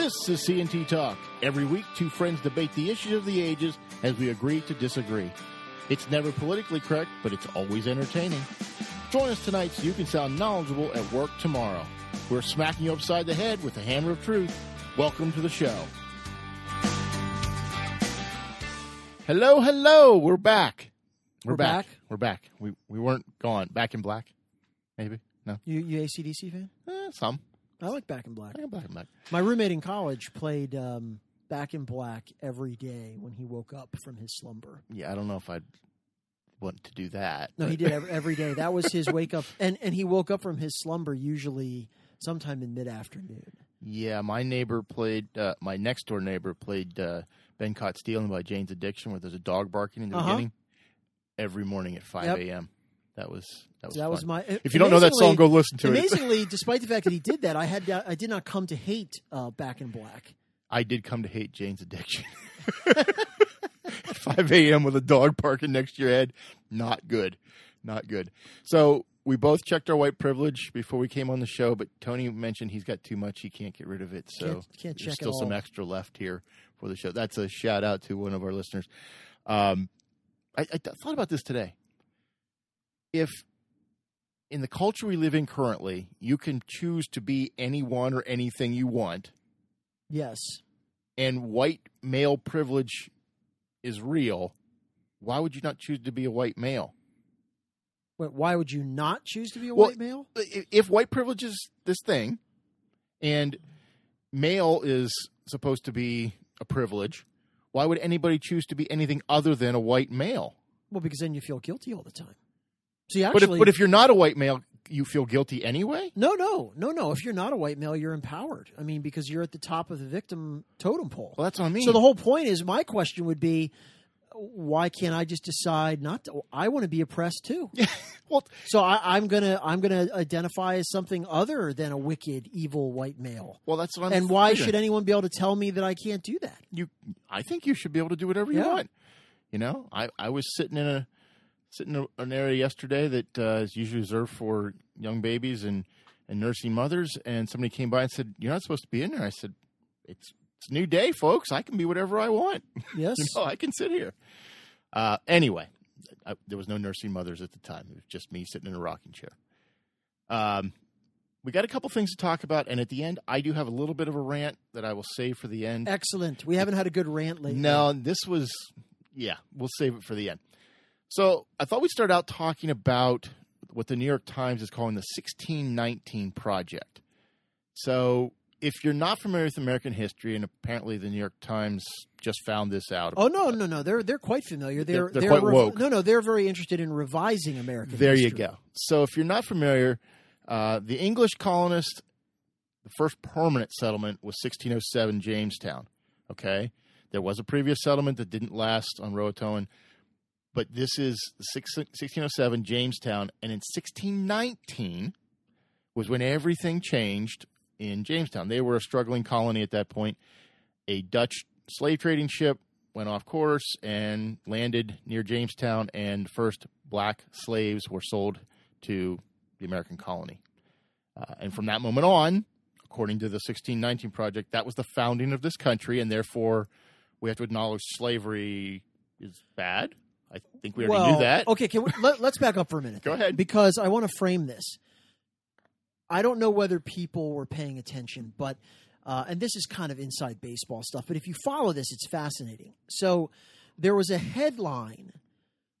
This is CNT Talk. Every week, two friends debate the issues of the ages as we agree to disagree. It's never politically correct, but it's always entertaining. Join us tonight so you can sound knowledgeable at work tomorrow. We're smacking you upside the head with the hammer of truth. Welcome to the show. Hello, hello. We're back. We're, We're back. back? We're back. We we weren't gone. Back in black, maybe. No, You you ACDC fan? eh, some. I like Back in Black. Back in black. My roommate in college played um, Back in Black every day when he woke up from his slumber. Yeah, I don't know if I'd want to do that. No, he did every, every day. That was his wake up, and and he woke up from his slumber usually sometime in mid afternoon. Yeah, my neighbor played. Uh, my next door neighbor played uh, "Been Caught Stealing" by Jane's Addiction, where there's a dog barking in the Uh-huh. beginning every morning at five Yep. That was that was. that was my. If you don't know that song, go listen to it. Amazingly, despite the fact that he did that, I had I did not come to hate uh, Back in Black. I did come to hate Jane's Addiction. At 5 a.m. with a dog barking next to your head. Not good. Not good. So we both checked our white privilege before we came on the show, but Tony mentioned he's got too much. He can't get rid of it. So Can't- can't there's still some extra left here for the show. That's a shout out to one of our listeners. Um, I, I th- thought about this today. If in the culture we live in currently, you can choose to be anyone or anything you want, Yes, and white male privilege is real, why would you not choose to be a white male? Wait, why would you not choose to be a Well, white male? If white privilege is this thing, and male is supposed to be a privilege, why would anybody choose to be anything other than a white male? Well, because then you feel guilty all the time. See, But if, but if you're not a white male, you feel guilty anyway? No, no, no, no. If you're not a white male, you're empowered. I mean, because you're at the top of the victim totem pole. Well, that's what I mean. So the whole point is, my question would be, why can't I just decide not to? I want to be oppressed too. well, So I, I'm gonna I'm gonna identify as something other than a wicked, evil white male. well, that's what I'm and why should anyone be able to tell me that I can't do that? you I think you should be able to do whatever you Yeah. want. You know, I, I was sitting in a sitting in an area yesterday that uh, is usually reserved for young babies and, and nursing mothers, and somebody came by and said, "You're not supposed to be in there." I said, "It's it's a new day, folks. I can be whatever I want. Yes. you know, I can sit here." Uh, anyway, I, there was no nursing mothers at the time. It was just me sitting in a rocking chair. Um, we got a couple things to talk about, and at the end, I do have a little bit of a rant that I will save for the end. Excellent. We haven't had a good rant lately. No, this was, yeah, we'll save it for the end. So I thought we'd start out talking about what the New York Times is calling the 1619 Project. So if you're not familiar with American history, and apparently the New York Times just found this out. Oh no, no, no! They're they're quite familiar. They're They're- they're quite rev- woke. No, no, they're very interested in revising American. There you go. So if you're not familiar, uh, the English colonists, the first permanent settlement was 1607 Jamestown. Okay, there was a previous settlement that didn't last on Roanoke, but this is 1607 Jamestown, and in 1619 was when everything changed in Jamestown. They were a struggling colony at that point. A Dutch slave trading ship went off course and landed near Jamestown, and first black slaves were sold to the American colony. Uh, and from that moment on, according to the 1619 Project, that was the founding of this country, and therefore we have to acknowledge slavery is bad. I think we already well, knew that. Okay, can we, let, let's back up for a minute. Go ahead. because I want to frame this. I don't know whether people were paying attention, but uh, and this is kind of inside baseball stuff. But if you follow this, it's fascinating. So there was a headline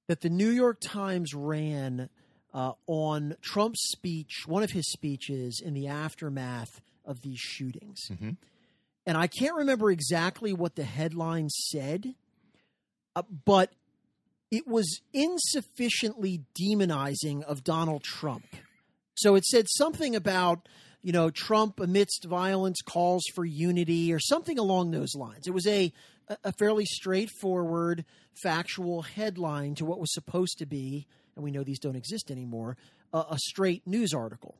that the New York Times ran uh, on Trump's speech, one of his speeches in the aftermath of these shootings. Mhm. And I can't remember exactly what the headline said, uh, but it was insufficiently demonizing of Donald Trump. So it said something about, you know, Trump amidst violence calls for unity or something along those lines. It was a a fairly straightforward factual headline to what was supposed to be, and we know these don't exist anymore, a, a straight news article.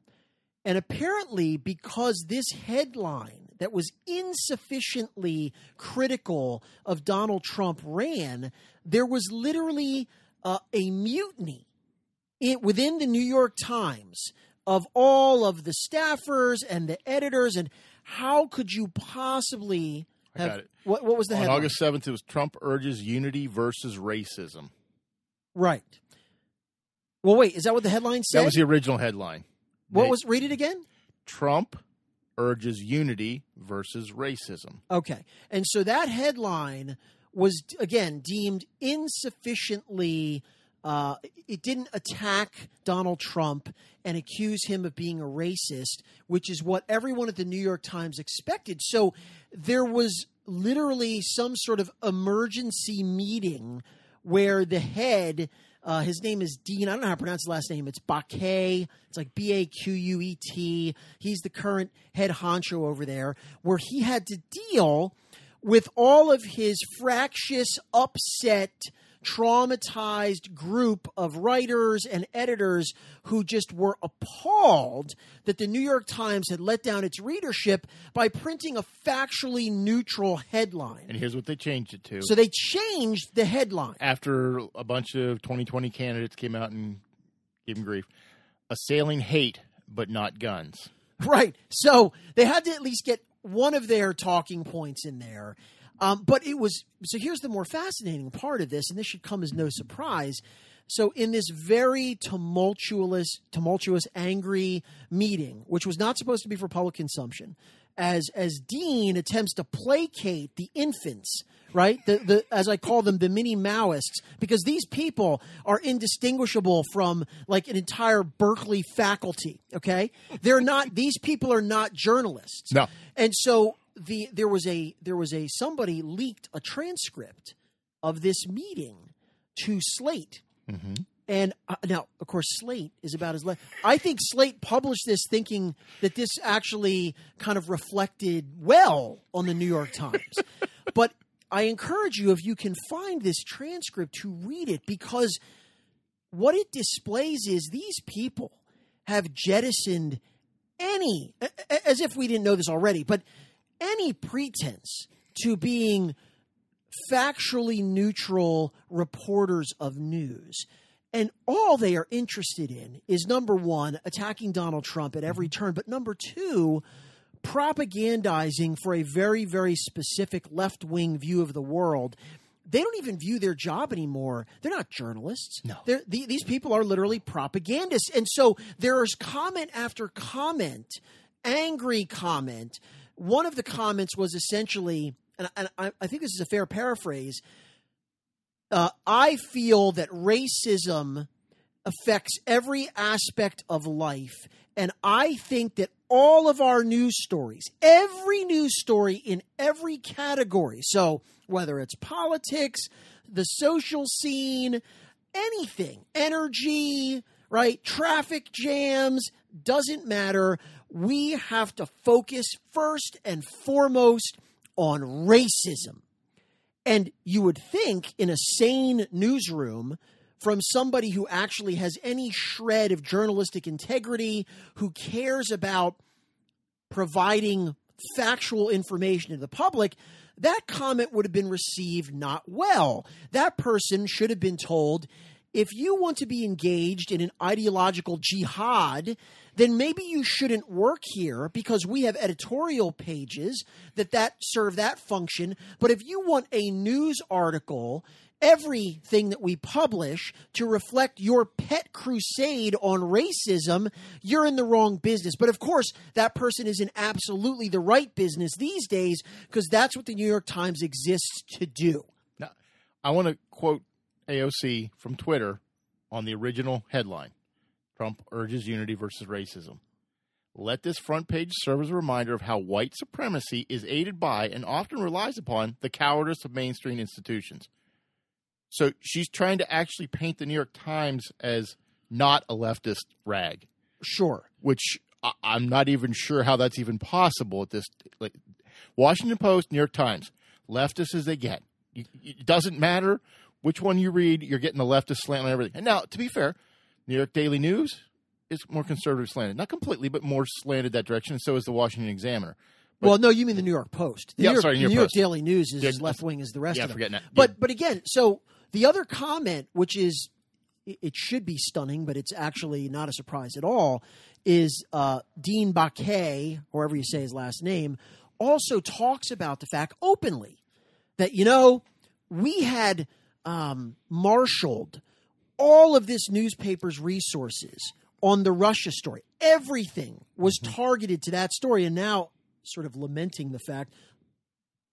And apparently, because this headline that was insufficiently critical of Donald Trump ran, there was literally uh, a mutiny it, within the New York Times of all of the staffers and the editors and how could you possibly I got it. What, what was the On headline? August 7th, it was Trump urges unity versus racism. Right. Well, wait, is that what the headline said? That was the original headline. what was read it again? Trump urges unity versus racism. Okay. And so that headline was again deemed insufficiently uh, it didn't attack Donald Trump and accuse him of being a racist, which is what everyone at the New York Times expected. So there was literally some sort of emergency meeting where the head, uh, his name is Dean. I don't know how to pronounce his last name. It's Baquet. It's like B A Q U E T. He's the current head honcho over there, where he had to deal with all of his fractious, upset, traumatized group of writers and editors who just were appalled that the New York Times had let down its readership by printing a factually neutral headline. And here's what they changed it to. So they changed the headline. After a bunch of 2020 candidates came out and gave him grief, assailing hate but not guns. Right. So they had to at least get one of their talking points in there. Um, but it was so here's the more fascinating part of this, and this should come as no surprise. So in this very tumultuous, tumultuous, angry meeting, which was not supposed to be for public consumption, as as Dean attempts to placate the infants, right? The the as I call them, the mini Maoists, because these people are indistinguishable from like an entire Berkeley faculty. Okay, they're not. These people are not journalists. No. And so the there was a there was a somebody leaked a transcript of this meeting to Slate. And uh, now, of course, Slate is about as. Le- I think Slate published this thinking that this actually kind of reflected well on the New York Times. but I encourage you, if you can find this transcript, to read it because what it displays is these people have jettisoned any, as if we didn't know this already, but any pretense to being factually neutral reporters of news. And all they are interested in is number one, attacking Donald Trump at every turn, but number two, propagandizing for a very, very specific left wing view of the world. They don't even view their job anymore. They're not journalists. No. They're, the, these people are literally propagandists. And so there is comment after comment, angry comment. One of the comments was essentially, and, and I, I think this is a fair paraphrase uh, I feel that racism affects every aspect of life. And I think that all of our news stories, every news story in every category, so whether it's politics, the social scene, anything, energy, right, traffic jams, doesn't matter. We have to focus first and foremost on racism. And you would think in a sane newsroom from somebody who actually has any shred of journalistic integrity, who cares about providing factual information to the public, that comment would have been received not well. That person should have been told if you want to be engaged in an ideological jihad, then maybe you shouldn't work here because we have editorial pages that that serve that function. But if you want a news article, everything that we publish to reflect your pet crusade on racism, you're in the wrong business. But of course, that person is in absolutely the right business these days because that's what the New York Times exists to do. Now, I want to quote AOC from Twitter on the original headline Trump urges unity versus racism. Let this front page serve as a reminder of how white supremacy is aided by and often relies upon the cowardice of mainstream institutions. So she's trying to actually paint the New York Times as not a leftist rag, Sure. which I- I'm not even sure how that's even possible at this. Like, Washington Post, New York Times, leftist as they get. It doesn't matter which one you read, you're getting the leftist slant on everything. And now, to be fair, New York Daily News is more conservative slanted. Not completely, but more slanted that direction, and so is the Washington Examiner. well, no, you mean the New York Post. The Yeah, New York, sorry, New York New York Daily News is Yeah, as left wing as the rest yeah, of them. that. But Yeah. but again, so the other comment, which is it it should be stunning, but it's actually not a surprise at all, is uh, Dean Baquet, however you say his last name, also talks about the fact openly that you know we had um, marshaled all of this newspaper's resources on the Russia story. Everything was mm-hmm. targeted to that story, and now sort of lamenting the fact.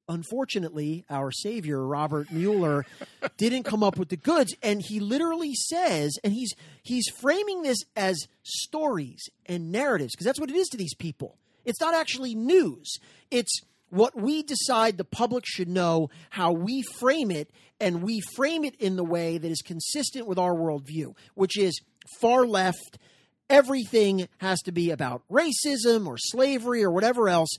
Unfortunately, our savior Robert Mueller didn't come up with the goods, and he literally says, and he's he's framing this as stories and narratives because that's what it is to these people. It's not actually news. It's what we decide the public should know, how we frame it, and we frame it in the way that is consistent with our worldview, which is far left. Everything has to be about racism or slavery or whatever else.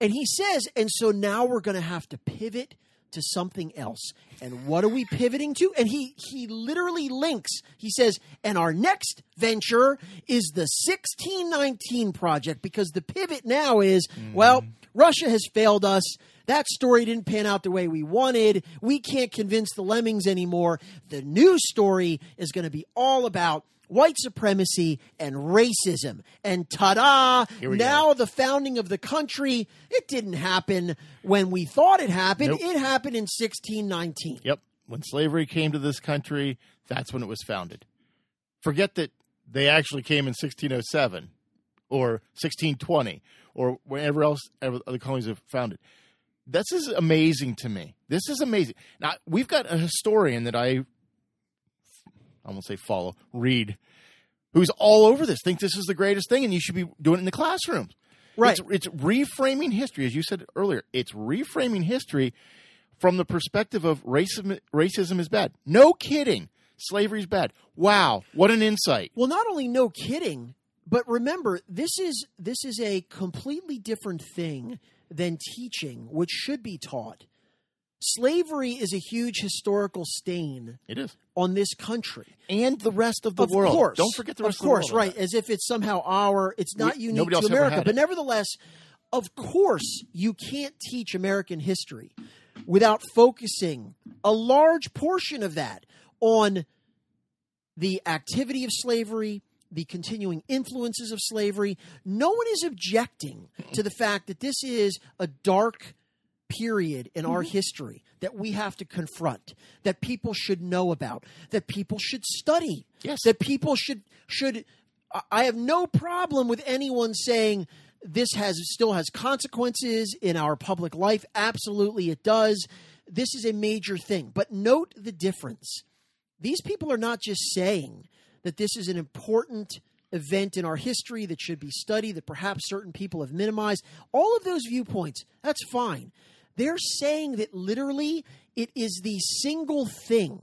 And he says, and so now we're going to have to pivot to something else. And what are we pivoting to? And he he literally links. He says, and our next venture is the 1619 project because the pivot now is, well, mm-hmm. Russia has failed us. That story didn't pan out the way we wanted. We can't convince the lemmings anymore. The new story is going to be all about white supremacy and racism. And ta-da! Here we Now the founding of the country, it didn't happen when we thought it happened. Nope. It happened in 1619. Yep. When slavery came to this country, that's when it was founded. Forget that they actually came in 1607 or 1620 or wherever else ever other colonies have founded. This is amazing to me. This is amazing. Now, we've got a historian that I I won't say follow, read, who's all over this, thinks this is the greatest thing and you should be doing it in the classrooms. Right. It's, it's reframing history, as you said earlier. It's reframing history from the perspective of racism. Racism is bad. No kidding. Slavery is bad. Wow, what an insight. Well, not only no kidding, but remember this is this is a completely different thing than teaching, which should be taught. Slavery is a huge historical stain It is, on this country. and the rest of the of world. course, Don't forget the rest of, course, the world. Of course, right? As if it's somehow our. It's not We- unique to America, but nevertheless, of course, you can't teach American history without focusing a large portion of that on the activity of slavery, the continuing influences of slavery. No one is objecting to the fact that this is a dark period in our mm-hmm. history that we have to confront, that people should know about, that people should study, Yes. that people should should. I- I have no problem with anyone saying this has still has consequences in our public life. Absolutely, it does. This is a major thing, but note the difference these people are not just saying that this is an important event in our history that should be studied, that perhaps certain people have minimized. All of those viewpoints, that's fine. They're saying that literally it is the single thing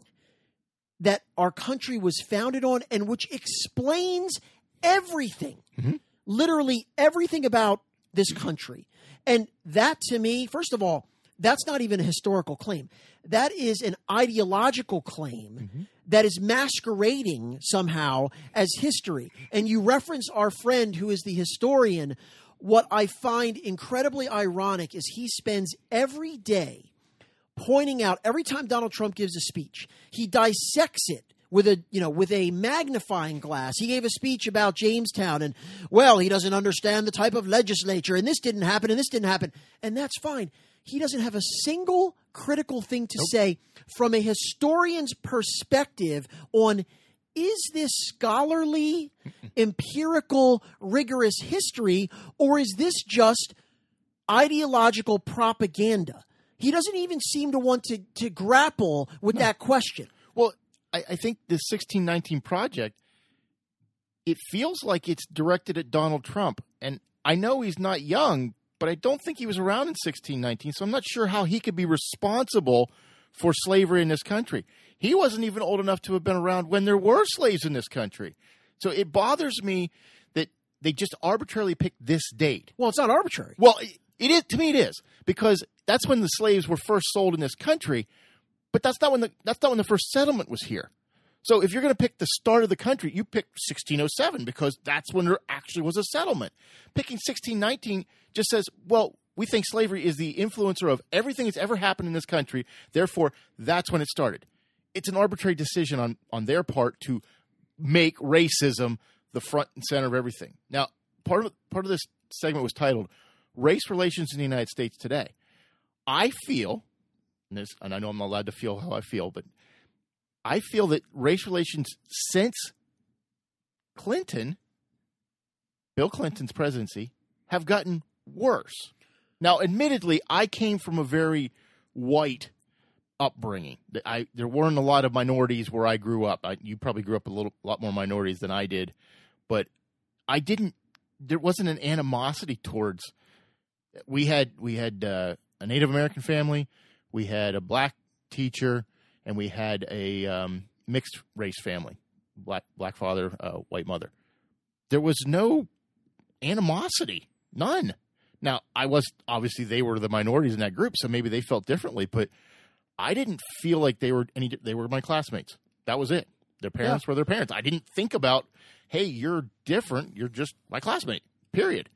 that our country was founded on and which explains everything, mm-hmm. literally everything about this country. And that to me, first of all, that's not even a historical claim. That is an ideological claim mm-hmm. That is masquerading somehow as history. And you reference our friend who is the historian. What I find incredibly ironic is he spends every day pointing out every time Donald Trump gives a speech, he dissects it with a you know with a magnifying glass. He gave a speech about Jamestown and well, he doesn't understand the type of legislature and this didn't happen and this didn't happen. And that's fine. He doesn't have a single critical thing to say from a historian's perspective on is this scholarly, empirical, rigorous history, or is this just ideological propaganda? He doesn't even seem to want to, to grapple with that question. Well, I, I think the 1619 project, it feels like it's directed at Donald Trump. And I know he's not young, but I don't think he was around in 1619. So I'm not sure how he could be responsible for slavery in this country. He wasn't even old enough to have been around when there were slaves in this country. So it bothers me that they just arbitrarily picked this date. Well, it's not arbitrary. Well, it- it is to me. It is because that's when the slaves were first sold in this country, but that's not when the that's not when the first settlement was here. So if you're going to pick the start of the country, you pick 1607 because that's when there actually was a settlement. Picking 1619 just says, well, we think slavery is the influencer of everything that's ever happened in this country. Therefore, that's when it started. It's an arbitrary decision on on their part to make racism the front and center of everything. Now, part of part of this segment was titled "Race Relations in the United States Today." I feel, and, this, and I know I'm not allowed to feel how I feel, but I feel that race relations since Clinton, Bill Clinton's presidency, have gotten worse. Now, admittedly, I came from a very white upbringing. I there weren't a lot of minorities where I grew up. I, you probably grew up a little lot more minorities than I did, but I didn't. There wasn't an animosity towards. We had we had uh, a Native American family, we had a black teacher, and we had a um, mixed race family, black black father, uh, white mother. There was no animosity, none. Now, I was obviously they were the minorities in that group, so maybe they felt differently, but I didn't feel like they were any. They were my classmates. That was it. Their parents yeah. were their parents. I didn't think about, hey, you're different. You're just my classmate. Period.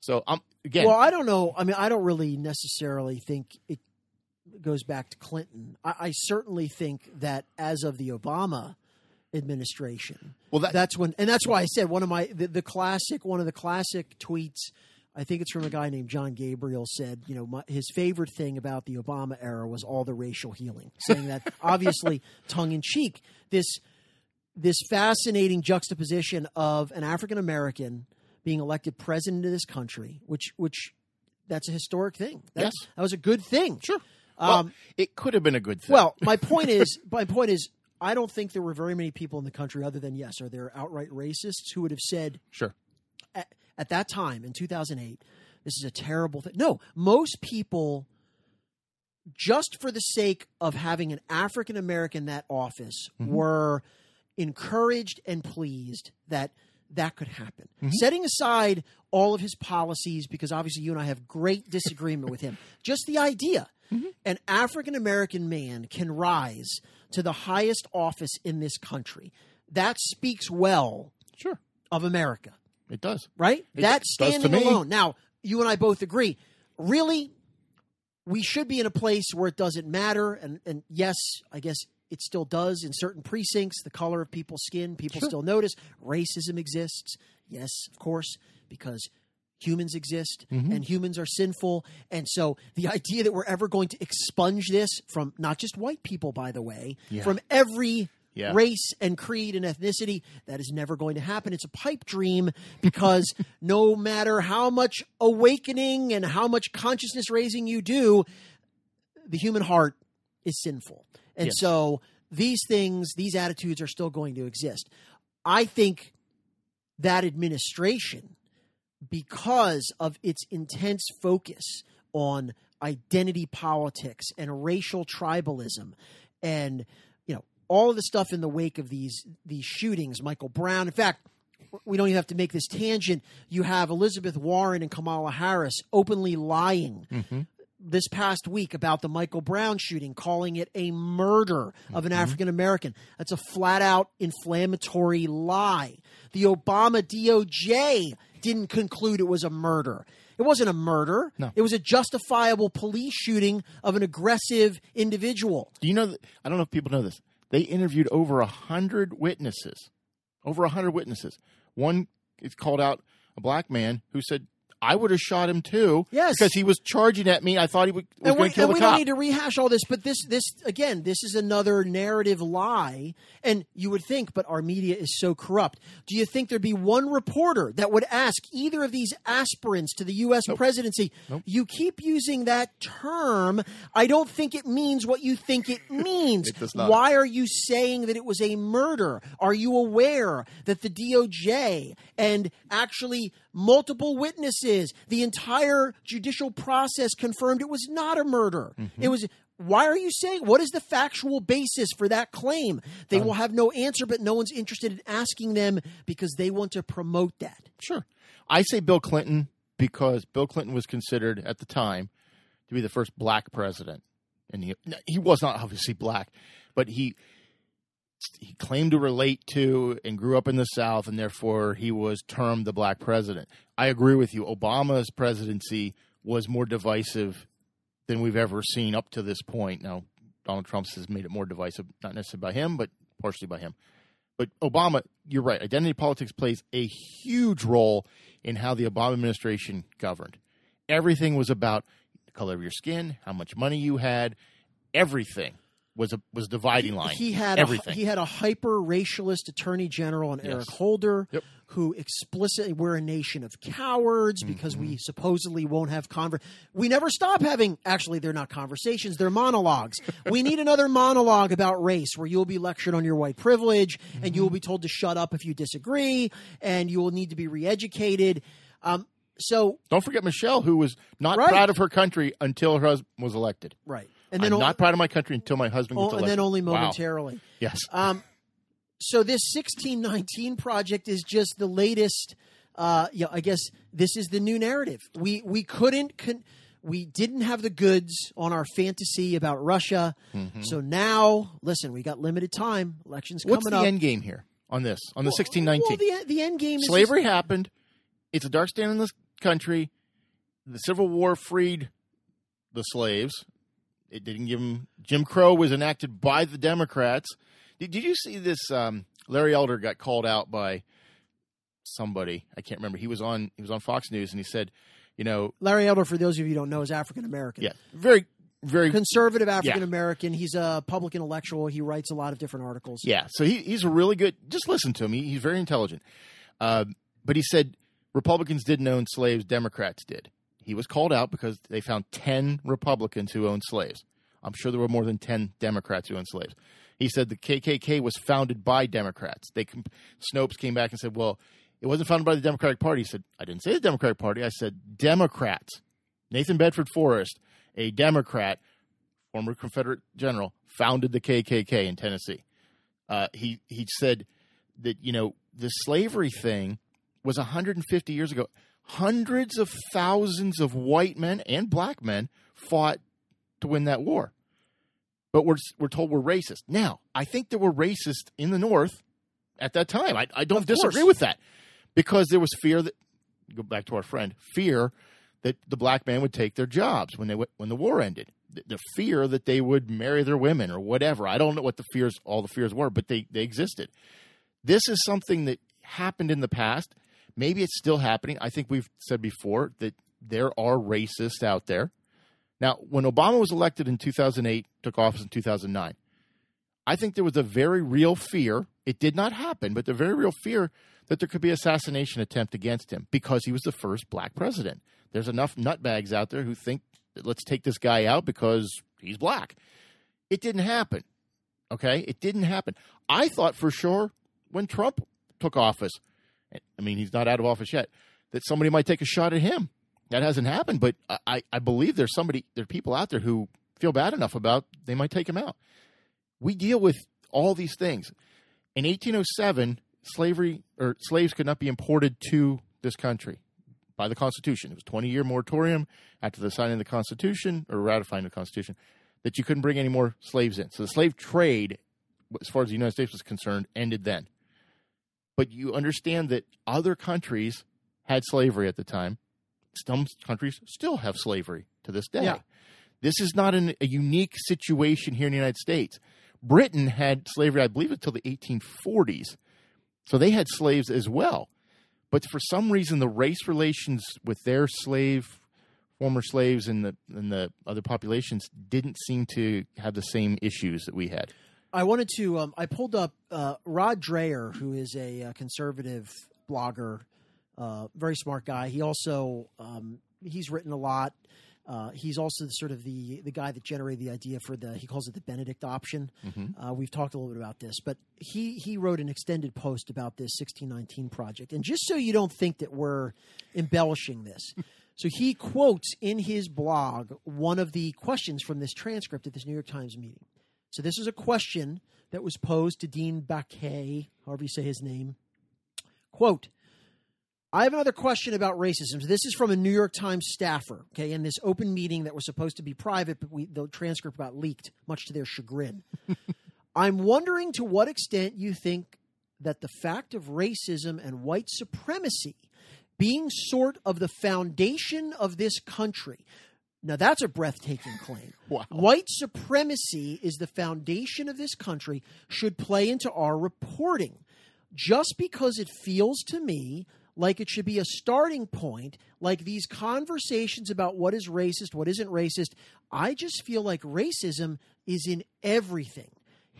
So I'm um, again. Well, I don't know. I mean, I don't really necessarily think it goes back to Clinton. I, I certainly think that as of the Obama administration, well, that, that's when, and that's why I said one of my the, the classic one of the classic tweets I think it's from a guy named John Gabriel said, you know, my, his favorite thing about the Obama era was all the racial healing, saying that obviously tongue in cheek, this this fascinating juxtaposition of an African American being elected president of this country, which which that's a historic thing. yes, that was a good thing. Sure. Um, well, it could have been a good thing. Well, my point is, my point is, I don't think there were very many people in the country, other than yes, are there outright racists who would have said, sure at that time in 2008, this is a terrible thing. No, most people, just for the sake of having an African American in that office, mm-hmm. were encouraged and pleased that that could happen. Mm-hmm. Setting aside all of his policies, because obviously you and I have great disagreement with him, just the idea mm-hmm. an African American man can rise to the highest office in this country. That speaks well sure. of America. It does. Right? It that standing alone. Now, you and I both agree. Really, we should be in a place where it doesn't matter. And, and yes, I guess it still does in certain precincts. The color of people's skin, people sure. still notice. Racism exists. Yes, of course, because humans exist mm-hmm. and humans are sinful. And so the idea that we're ever going to expunge this from not just white people, by the way, yeah. from every yeah. race and creed and ethnicity. That is never going to happen. It's a pipe dream because no matter how much awakening and how much consciousness raising you do, the human heart is sinful. And yes. so these things, these attitudes are still going to exist. I think that administration, because of its intense focus on identity politics and racial tribalism and you know all of the stuff in the wake of these these shootings, Michael Brown. In fact, we don't even have to make this tangent. You have Elizabeth Warren and Kamala Harris openly lying mm-hmm. This past week about the Michael Brown shooting, calling it a murder of an mm-hmm. African American. That's a flat out inflammatory lie. The Obama DOJ didn't conclude it was a murder. It wasn't a murder. No. It was a justifiable police shooting of an aggressive individual. Do you know that? I don't know if people know this. They interviewed over a hundred witnesses. Over a hundred witnesses. One is called out a black man who said I would have shot him too. Yes, because he was charging at me. I thought he was going to kill and the we cop. don't need to rehash all this, but this, this again, this is another narrative lie. And you would think, but our media is so corrupt. Do you think there'd be one reporter that would ask either of these aspirants to the U.S. Nope. presidency? Nope. You keep using that term. I don't think it means what you think it means. it does not. Why are you saying that it was a murder? Are you aware that the DOJ and actually multiple witnesses. The entire judicial process confirmed it was not a murder. Mm-hmm. It was. Why are you saying? What is the factual basis for that claim? They um, will have no answer, but no one's interested in asking them because they want to promote that. Sure. I say Bill Clinton because Bill Clinton was considered at the time to be the first black president. And he, he was not obviously black, but he he claimed to relate to and grew up in the South, and therefore he was termed the black president. I agree with you. Obama's presidency was more divisive than we've ever seen up to this point. Now, Donald Trump has made it more divisive, not necessarily by him, but partially by him. But Obama, you're right. Identity politics plays a huge role in how the Obama administration governed. Everything was about the color of your skin, how much money you had, everything was a was dividing line. He had everything. A, he had a hyper racialist attorney general and Yes. Eric Holder, Yep. who explicitly we're a nation of cowards because Mm-hmm. we supposedly won't have conver. We never stop having. Actually, they're not conversations; they're monologues. we need another monologue about race, where you'll be lectured on your white privilege, and you will Mm-hmm. be told to shut up if you disagree, and you will need to be reeducated. Um, so Don't forget Michelle, who was not Right. proud of her country until her husband was elected. right, and I'm then o- not proud of my country until my husband gets oh, and elected. then only Wow. momentarily. Yes. Um, so this 1619 project is just the latest. Uh, yeah, I guess this is the new narrative. We we couldn't con- we didn't have the goods on our fantasy about Russia. So now, listen, we got limited time. Elections What's coming up. What's the end game here on this? On the Well, 1619? Well, the the end game is Slavery happened. It's a dark stain in this country. The Civil War freed the slaves. It didn't give him Jim Crow was enacted by the Democrats. Did, did you see this? Um, Larry Elder got called out by somebody. I can't remember. He was on. He was on Fox News, and he said, "You know, Larry Elder. For those of you who don't know, is African American. yeah, very, very Conservative African American. He's a public intellectual. He writes a lot of different articles. Yeah, so he, he's a really good. Just listen to him. He, he's very intelligent. Uh, but he said Republicans didn't own slaves; Democrats did. He was called out because they found ten Republicans who owned slaves. I'm sure there were more than ten Democrats who owned slaves. He said the KKK was founded by Democrats. They Snopes came back and said, "Well, it wasn't founded by the Democratic Party." He said, "I didn't say the Democratic Party. I said Democrats." Nathan Bedford Forrest, a Democrat, former Confederate general, founded the KKK in Tennessee uh, he he said that you know the slavery thing was 150 years ago. Hundreds of thousands of white men and black men fought to win that war, but we're we're told we're racist. Now, I think there were racist in the North at that time. I, I don't Of course. disagree with that because there was fear that go back to our friend fear that the black man would take their jobs when they when the war ended. The, the fear that they would marry their women or whatever. I don't know what the fears all the fears were, but they they existed. This is something that happened in the past. Maybe it's still happening. I think we've said before that there are racists out there. Now, when Obama was elected in 2008, took office in 2009, I think there was a very real fear. It did not happen, but the very real fear that there could be an assassination attempt against him because he was the first black president. There's enough nutbags out there who think let's take this guy out because he's black. It didn't happen. Okay? It didn't happen. I thought for sure when Trump took office, I mean, he's not out of office yet, that somebody might take a shot at him. That hasn't happened, but I- I, believe there's somebody, there are people out there who feel bad enough about they might take him out. We deal with all these things. In 1807, slavery or slaves could not be imported to this country by the Constitution. It was a 20 year moratorium after the signing of the Constitution or ratifying the Constitution that you couldn't bring any more slaves in. So the slave trade, as far as the United States was concerned, ended then. But you understand that other countries had slavery at the time. Some countries still have slavery to this day. Yeah. This is not an, a unique situation here in the United States. Britain had slavery, I believe, until the 1840s. So they had slaves as well. But for some reason, the race relations with their slave, former slaves, and the and the other populations didn't seem to have the same issues that we had. I wanted to. Um, I pulled up uh, Rod Dreher, who is a, uh conservative blogger, uh, very smart guy. He also um, he's written a lot. Uh, he's also sort of the the guy that generated the idea for the he calls it the Benedict option. Uh, we've talked a little bit about this, but he he wrote an extended post about this 1619 project. And just so you don't think that we're embellishing this, so he quotes in his blog one of the questions from this transcript at this New York Times meeting. So this is a question that was posed to Dean Baquet, however you say his name. Quote, I have another question about racism. So this is from a New York Times staffer, okay, in this open meeting that was supposed to be private, but we, the transcript got leaked, much to their chagrin. I'm wondering to what extent you think that the fact of racism and white supremacy being sort of the foundation of this country. Now, that's a breathtaking claim. Wow. White supremacy is the foundation of this country, should play into our reporting. just because it feels to me like it should be a starting point, like these conversations about what is racist, what isn't racist. I just feel like racism is in everything.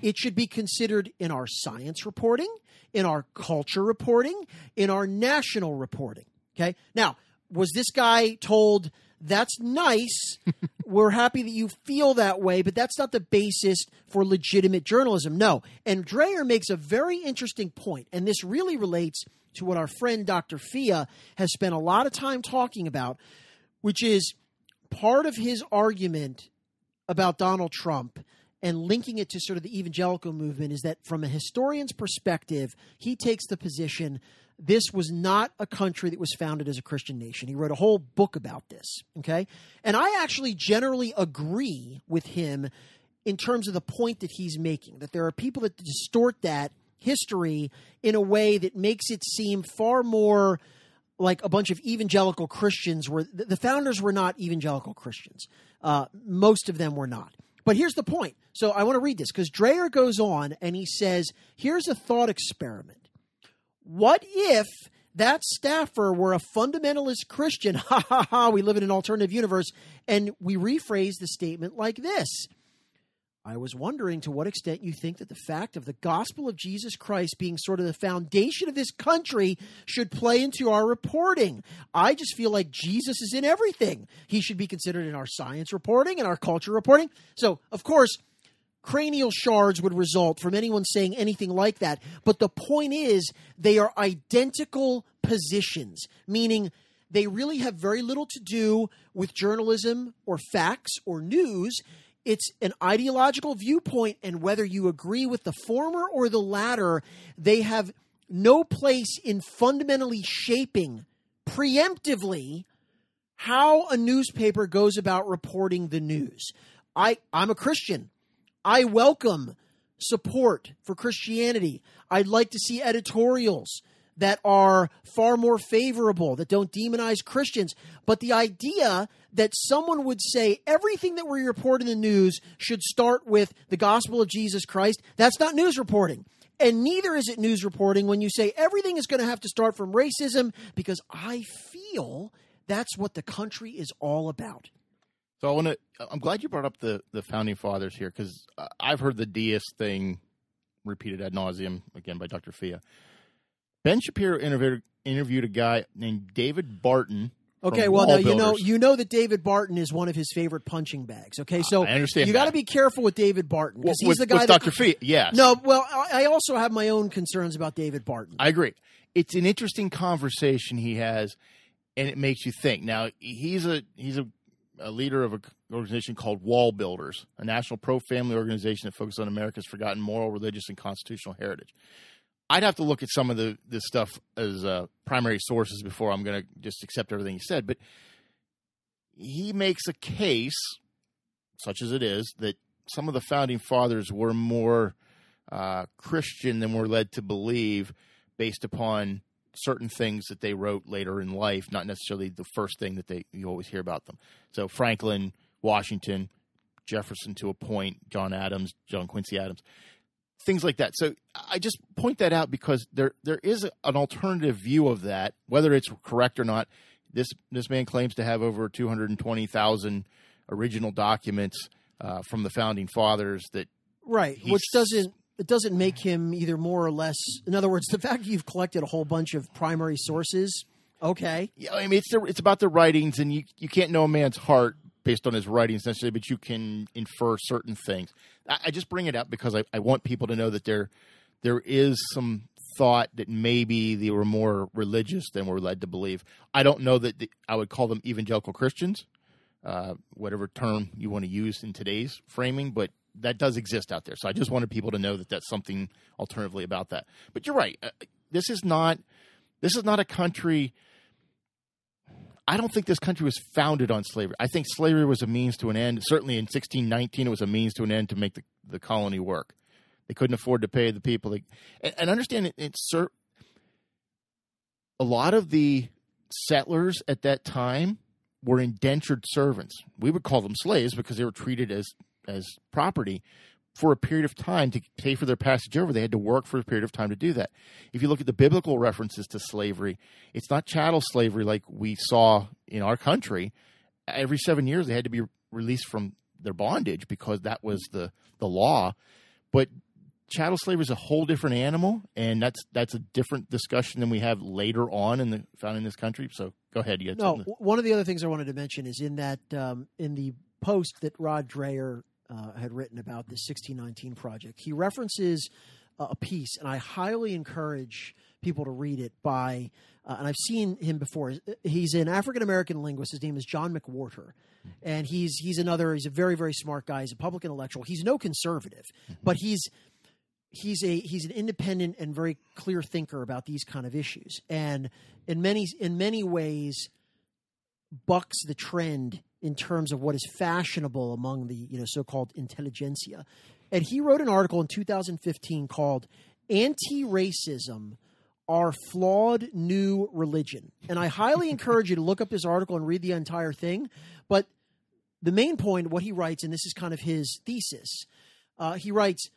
It should be considered in our science reporting, in our culture reporting, in our national reporting. Okay. Now, was this guy told that's nice. We're happy that you feel that way, but that's not the basis for legitimate journalism. No. And Dreher makes a very interesting point, and this really relates to what our friend Dr. Fea has spent a lot of time talking about, which is part of his argument about Donald Trump and linking it to sort of the evangelical movement is that from a historian's perspective, he takes the position this was not a country that was founded as a Christian nation. He wrote a whole book about this. Okay. And I actually generally agree with him in terms of the point that he's making that there are people that distort that history in a way that makes it seem far more like a bunch of evangelical Christians were the founders were not evangelical Christians. Uh, most of them were not. But here's the point. So I want to read this because Dreher goes on and he says, here's a thought experiment. What if that staffer were a fundamentalist Christian? Ha ha ha, we live in an alternative universe. And we rephrase the statement like this I was wondering to what extent you think that the fact of the gospel of Jesus Christ being sort of the foundation of this country should play into our reporting. I just feel like Jesus is in everything. He should be considered in our science reporting and our culture reporting. So, of course, cranial shards would result from anyone saying anything like that. But the point is, they are identical positions, meaning they really have very little to do with journalism or facts or news. It's an ideological viewpoint, and whether you agree with the former or the latter, they have no place in fundamentally shaping preemptively how a newspaper goes about reporting the news. I, I'm a Christian. I welcome support for Christianity. I'd like to see editorials that are far more favorable, that don't demonize Christians. But the idea that someone would say everything that we report in the news should start with the gospel of Jesus Christ, that's not news reporting. And neither is it news reporting when you say everything is going to have to start from racism, because I feel that's what the country is all about. So I want to. I'm glad you brought up the the founding fathers here because I've heard the deist thing repeated ad nauseum again by Dr. Fea. Ben Shapiro interviewed interviewed a guy named David Barton. Okay, well now you know you know that David Barton is one of his favorite punching bags. Okay, so I understand you got to be careful with David Barton because well, he's the guy. With that, Dr. Fea, yes. No, well I also have my own concerns about David Barton. I agree. It's an interesting conversation he has, and it makes you think. Now he's a he's a a leader of an organization called Wall Builders, a national pro family organization that focuses on America's forgotten moral, religious, and constitutional heritage. I'd have to look at some of the this stuff as uh, primary sources before I'm going to just accept everything he said. But he makes a case, such as it is, that some of the founding fathers were more uh, Christian than we're led to believe, based upon certain things that they wrote later in life, not necessarily the first thing that they you always hear about them. So Franklin, Washington, Jefferson to a point, John Adams, John Quincy Adams, things like that. So I just point that out because there there is an alternative view of that, whether it's correct or not. This this man claims to have over two hundred and twenty thousand original documents uh, from the founding fathers that right, which doesn't it doesn't make him either more or less. In other words, the fact that you've collected a whole bunch of primary sources, okay. Yeah, I mean it's the, it's about the writings, and you you can't know a man's heart based on his writings necessarily, but you can infer certain things. I, I just bring it up because I, I want people to know that there there is some thought that maybe they were more religious than we're led to believe. I don't know that the, I would call them evangelical Christians, uh, whatever term you want to use in today's framing, but that does exist out there. So I just wanted people to know that that's something alternatively about that. But you're right. Uh, this is not this is not a country. I don't think this country was founded on slavery. I think slavery was a means to an end. Certainly in 1619, it was a means to an end to make the, the colony work. They couldn't afford to pay the people. They, and, and understand it, it's a lot of the settlers at that time were indentured servants. We would call them slaves because they were treated as as property, for a period of time to pay for their passage over. They had to work for a period of time to do that. If you look at the biblical references to slavery, it's not chattel slavery like we saw in our country. Every seven years, they had to be released from their bondage because that was the, the law. But chattel slavery is a whole different animal, and that's that's a different discussion than we have later on in the found in this country. So go ahead. You No, something one of the other things I wanted to mention is in that um, in the post that Rod Dreher uh, had written about the 1619 project, he references uh, a piece, and I highly encourage people to read it by. Uh, and I've seen him before. He's an African American linguist. His name is John McWhorter, and he's he's another. He's a very very smart guy. He's a public intellectual. He's no conservative, but he's he's a he's an independent and very clear thinker about these kind of issues and in many in many ways bucks the trend in terms of what is fashionable among the you know so-called intelligentsia. And he wrote an article in 2015 called anti-racism our flawed new religion. And i highly encourage you to look up this article and read the entire thing but the main point what he writes and this is kind of his thesis uh, he writes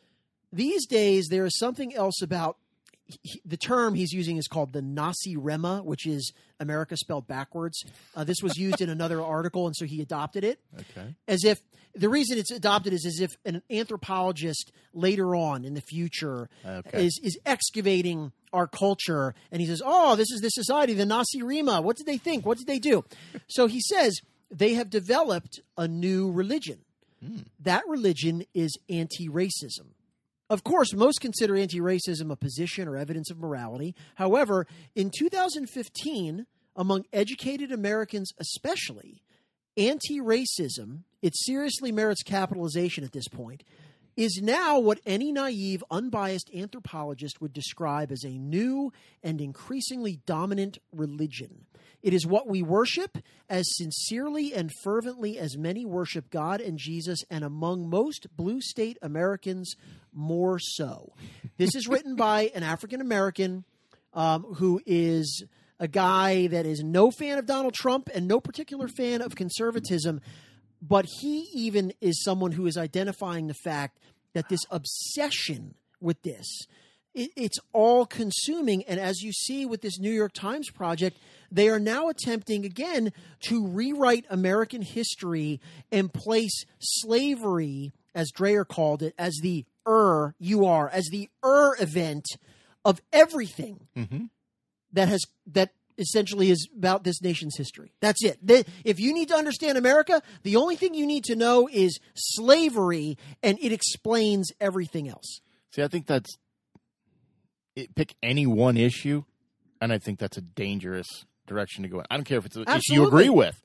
these days there is something else about he- the term he's using is called the Nacirema, which is America spelled backwards. Uh, this was used in another article, and so he adopted it okay. as if the reason it's adopted is as if an anthropologist later on in the future Okay. is is excavating our culture, and he says, "Oh, this is the society, the Nacirema. What did they think? What did they do?" so he says they have developed a new religion. That religion is anti-racism. Of course, most consider anti racism a position or evidence of morality. However, in 2015, among educated Americans especially, anti racism, it seriously merits capitalization at this point, is now what any naive, unbiased anthropologist would describe as a new and increasingly dominant religion. It is what we worship as sincerely and fervently as many worship God and Jesus, and among most blue state Americans, more so. This is written by an African American um, who is a guy that is no fan of Donald Trump and no particular fan of conservatism, but he even is someone who is identifying the fact that this obsession with this it, it's all consuming. And as you see with this new york times project they are now attempting again to rewrite american history and place slavery as dreyer called it as the er you are as the er event of everything that has that essentially is about this nation's history. That's it. If you need to understand America, the only thing you need to know is slavery, and it explains everything else. See, I think that's it, pick any one issue, and I think that's a dangerous direction to go in. I don't care if it's an issue you agree with.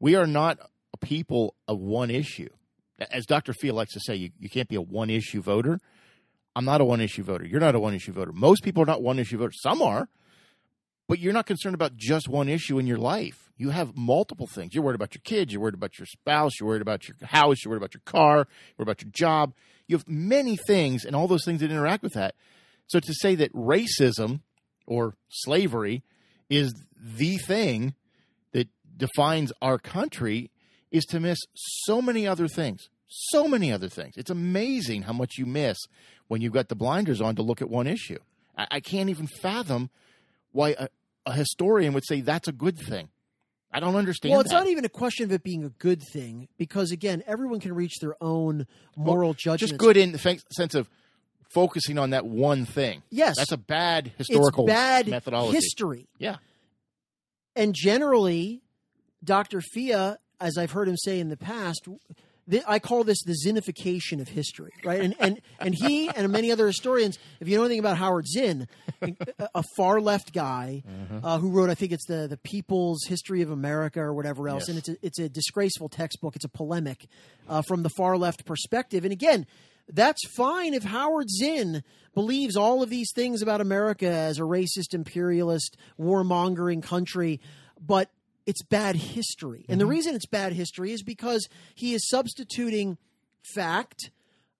We are not a people of one issue. As Dr. Phil likes to say, you, you can't be a one issue voter. I'm not a one issue voter. You're not a one issue voter. Most people are not one issue voters. Some are, but you're not concerned about just one issue in your life. You have multiple things. You're worried about your kids. You're worried about your spouse. You're worried about your house. You're worried about your car. You're worried about your job. You have many things and all those things that interact with that. So to say that racism or slavery is the thing that defines our country is to miss so many other things. So many other things. It's amazing how much you miss when you've got the blinders on to look at one issue. I, I can't even fathom why a, a historian would say that's a good thing. I don't understand. Well, it's that. not even a question of it being a good thing because, again, everyone can reach their own moral judgment. just good in the fa- sense of focusing on that one thing. Yes. that's a bad historical it's bad methodology. history. Yeah, And generally, Dr. Fea, as I've heard him say in the past, th- I call this the zinnification of history, right? And and and he and many other historians, if you know anything about Howard Zinn, a- far left guy uh, who wrote, I think it's the the People's History of America or whatever else, Yes. and it's a, it's a disgraceful textbook. It's a polemic uh, from the far left perspective, and again. That's fine if Howard Zinn believes all of these things about America as a racist, imperialist, warmongering country, but it's bad history. And the reason it's bad history is because he is substituting fact,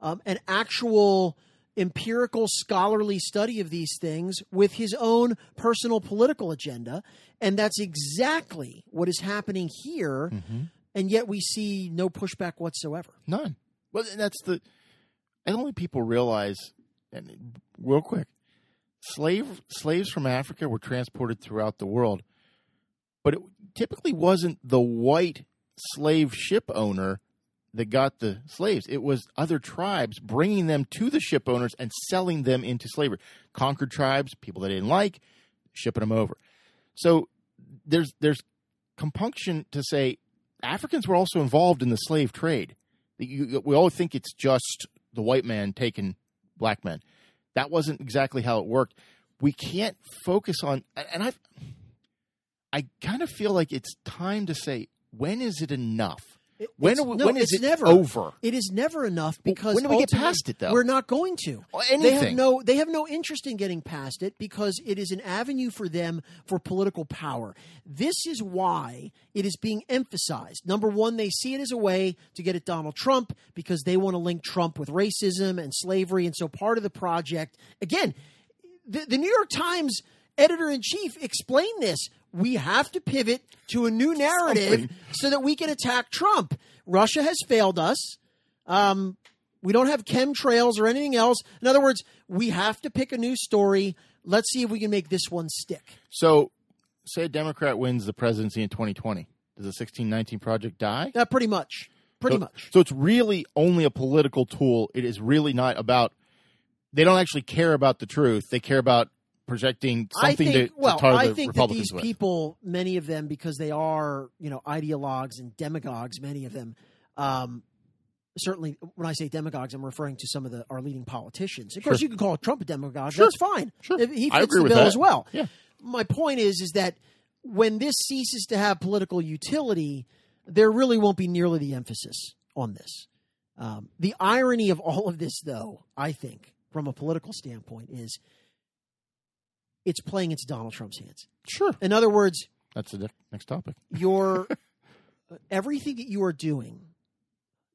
um, an actual empirical scholarly study of these things with his own personal political agenda. And that's exactly what is happening here. And yet we see no pushback whatsoever. none. Well, and that's the. I don't think people realize, and real quick, slave slaves from Africa were transported throughout the world, but it typically wasn't the white slave ship owner that got the slaves. It was other tribes bringing them to the ship owners and selling them into slavery. Conquered tribes, people they didn't like, shipping them over. So there's there's compunction to say Africans were also involved in the slave trade. You, we all think it's just the white man taking black men. That wasn't exactly how it worked. We can't focus on, and I, I kind of feel like it's time to say when is it enough? It- When we- no, when is it never over? It is never enough because when do we get past it, though? We're not going to. Or They have anything. no they have no interest in getting past it because it is an avenue for them for political power. This is why it is being emphasized. Number one, they see it as a way to get at Donald Trump because they want to link Trump with racism and slavery, and so part of the project again, the, the New York Times editor in chief explained this. We have to pivot to a new narrative Something. so that we can attack Trump. Russia has failed us. Um, we don't have chemtrails or anything else. In other words, we have to pick a new story. Let's see if we can make this one stick. So, say a Democrat wins the presidency in 2020. Does the 1619 project die? Uh, pretty much. Pretty so, much. So it's really only a political tool. It is really not about. They don't actually care about the truth. They care about projecting something think, to, well, to tar I think that these with. people, many of them, because they are, you know, ideologues and demagogues, many of them, um, certainly when I say demagogues, I'm referring to some of the our leading politicians. Of course, Sure. you can call Trump a demagogue. Sure. That's fine. Sure. If He I fits agree the with bill that. as well. Yeah. My point is, is that when this ceases to have political utility, there really won't be nearly the emphasis on this. Um, the irony of all of this, though, I think, from a political standpoint, is it's playing into Donald Trump's hands. Sure. In other words, That's the next topic. your everything that you are doing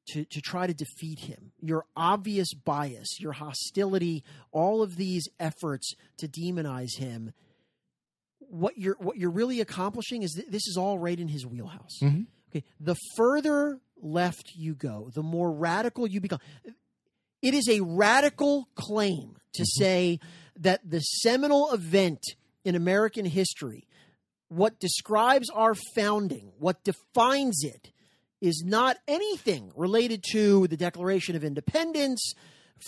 to, to try to defeat him, your obvious bias, your hostility, all of these efforts to demonize him, what you're what you're really accomplishing is that this is all right in his wheelhouse. Mhm. Okay, the further left you go, the more radical you become. It is a radical claim to say that the seminal event in American history, what describes our founding, what defines it, is not anything related to the Declaration of Independence,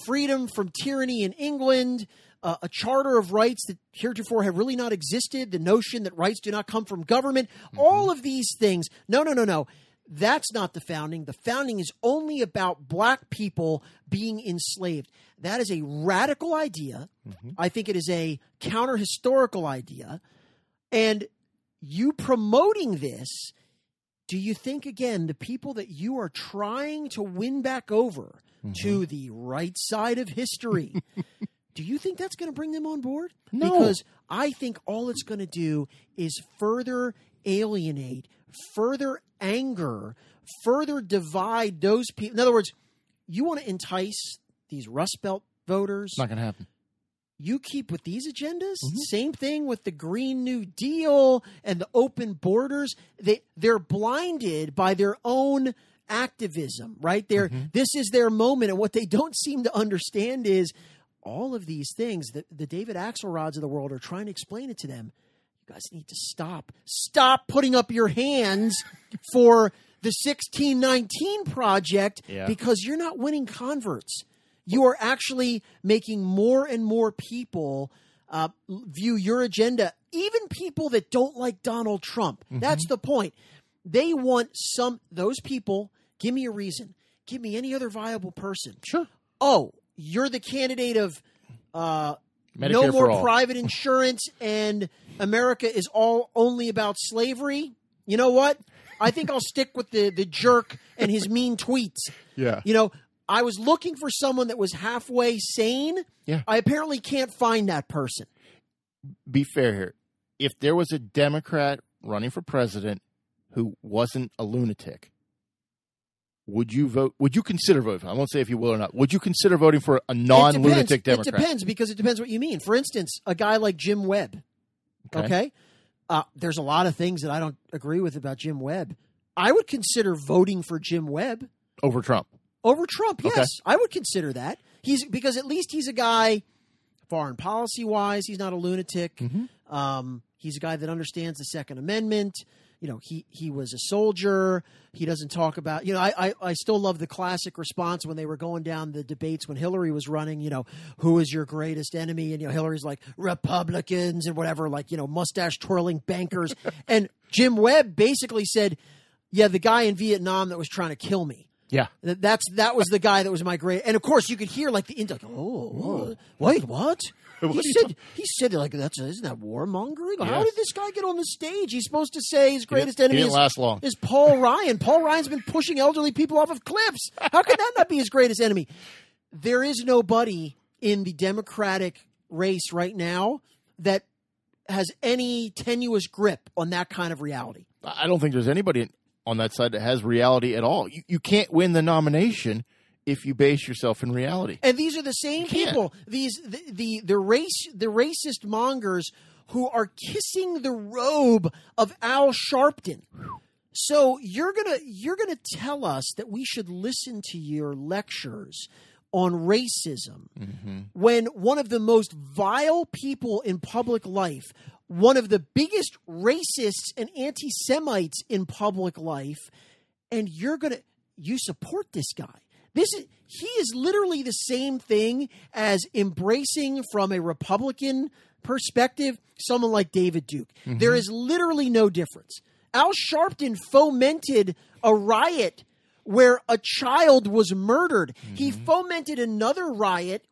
freedom from tyranny in England, uh, a charter of rights that heretofore have really not existed, the notion that rights do not come from government, all of these things. No, no, no, no. That's not the founding. The founding is only about black people being enslaved. That is a radical idea. Mm-hmm. I think it is a counter historical idea. And you promoting this, do you think, again, the people that you are trying to win back over mm-hmm. to the right side of history, do you think that's going to bring them on board? No. Because I think all it's going to do is further alienate, further anger, further divide those people. In other words, you want to entice these Rust Belt voters It's not going to happen. you keep with these agendas Mm-hmm. same thing with the green new deal and the open borders they they're blinded by their own activism right there Mm-hmm. this is their moment and what they don't seem to understand is all of these things that the david axelrods of the world are trying to explain it to them you guys need to stop stop putting up your hands for the 1619 project Yeah. because you're not winning converts you are actually making more and more people uh, view your agenda, even people that don't like Donald Trump. That's the point. They want some, those people, give me a reason. Give me any other viable person. Sure. Oh, you're the candidate of uh, no more private insurance and America is all only about slavery. You know what? I think I'll stick with the, the jerk and his mean tweets. Yeah. You know, I was looking for someone that was halfway sane. Yeah. I apparently can't find that person. Be fair here. If there was a Democrat running for president who wasn't a lunatic, would you vote? Would you consider voting? for? I won't say if you will or not. Would you consider voting for a non-lunatic depends. Democrat? It depends because it depends what you mean. For instance, a guy like Jim Webb. Okay. Okay. Uh, there's a lot of things that I don't agree with about Jim Webb. I would consider voting for Jim Webb over Trump. over Trump. Yes, Okay. I would consider that. He's because at least he's a guy, foreign policy wise, he's not a lunatic. Um, he's a guy that understands the Second Amendment. You know, he he was a soldier. He doesn't talk about. You know, I, I I still love the classic response when they were going down the debates when Hillary was running. You know, who is your greatest enemy? And you know, Hillary's like Republicans and whatever, like you know, mustache twirling bankers. and Jim Webb basically said, "Yeah, the guy in Vietnam that was trying to kill me." Yeah. That- That's that was the guy that was my great, and of course you could hear like the intake. Oh, what? wait, what? He said he said like that's isn't that warmongering? How did this guy get on the stage? He's supposed to say his greatest he enemy didn't is, last long. is Paul Ryan. Paul Ryan's been pushing elderly people off of cliffs. How can that not be his greatest enemy? There is nobody in the Democratic race right now that has any tenuous grip on that kind of reality. I don't think there's anybody on that side that has reality at all. You, you can't win the nomination if you base yourself in reality. And these are the same people. These the, the the race the racist mongers who are kissing the robe of Al Sharpton. So you're gonna you're gonna tell us that we should listen to your lectures on racism mm-hmm. when one of the most vile people in public life, one of the biggest racists and anti Semites in public life, and you're gonna you support this guy. This is he is literally the same thing as embracing from a Republican perspective someone like David Duke. Mm-hmm. There is literally no difference. Al Sharpton fomented a riot where a child was murdered. He mm-hmm. fomented another riot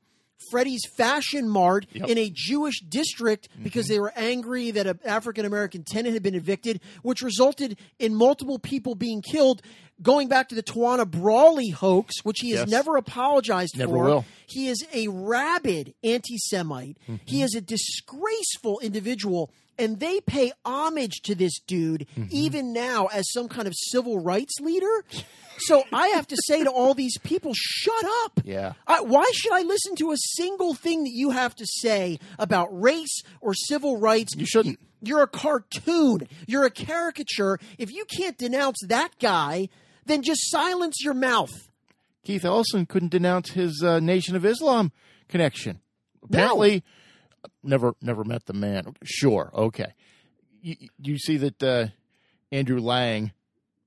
Freddie's Fashion Mart Yep. in a Jewish district mm-hmm. because they were angry that an African American tenant had been evicted, which resulted in multiple people being killed. Going back to the Tawana Brawley hoax, which he has Yes. never apologized Never for. will. He is a rabid anti Semite. Mm-hmm. He is a disgraceful individual. And they pay homage to this dude even now as some kind of civil rights leader. So I have to say to all these people, shut up. Yeah. I, why should I listen to a single thing that you have to say about race or civil rights? You shouldn't. You're a cartoon. You're a caricature. If you can't denounce that guy, then just silence your mouth. Keith Ellison couldn't denounce his uh, Nation of Islam connection. Apparently, never never met the man. Sure, okay. You, you see that uh, Andrew Lang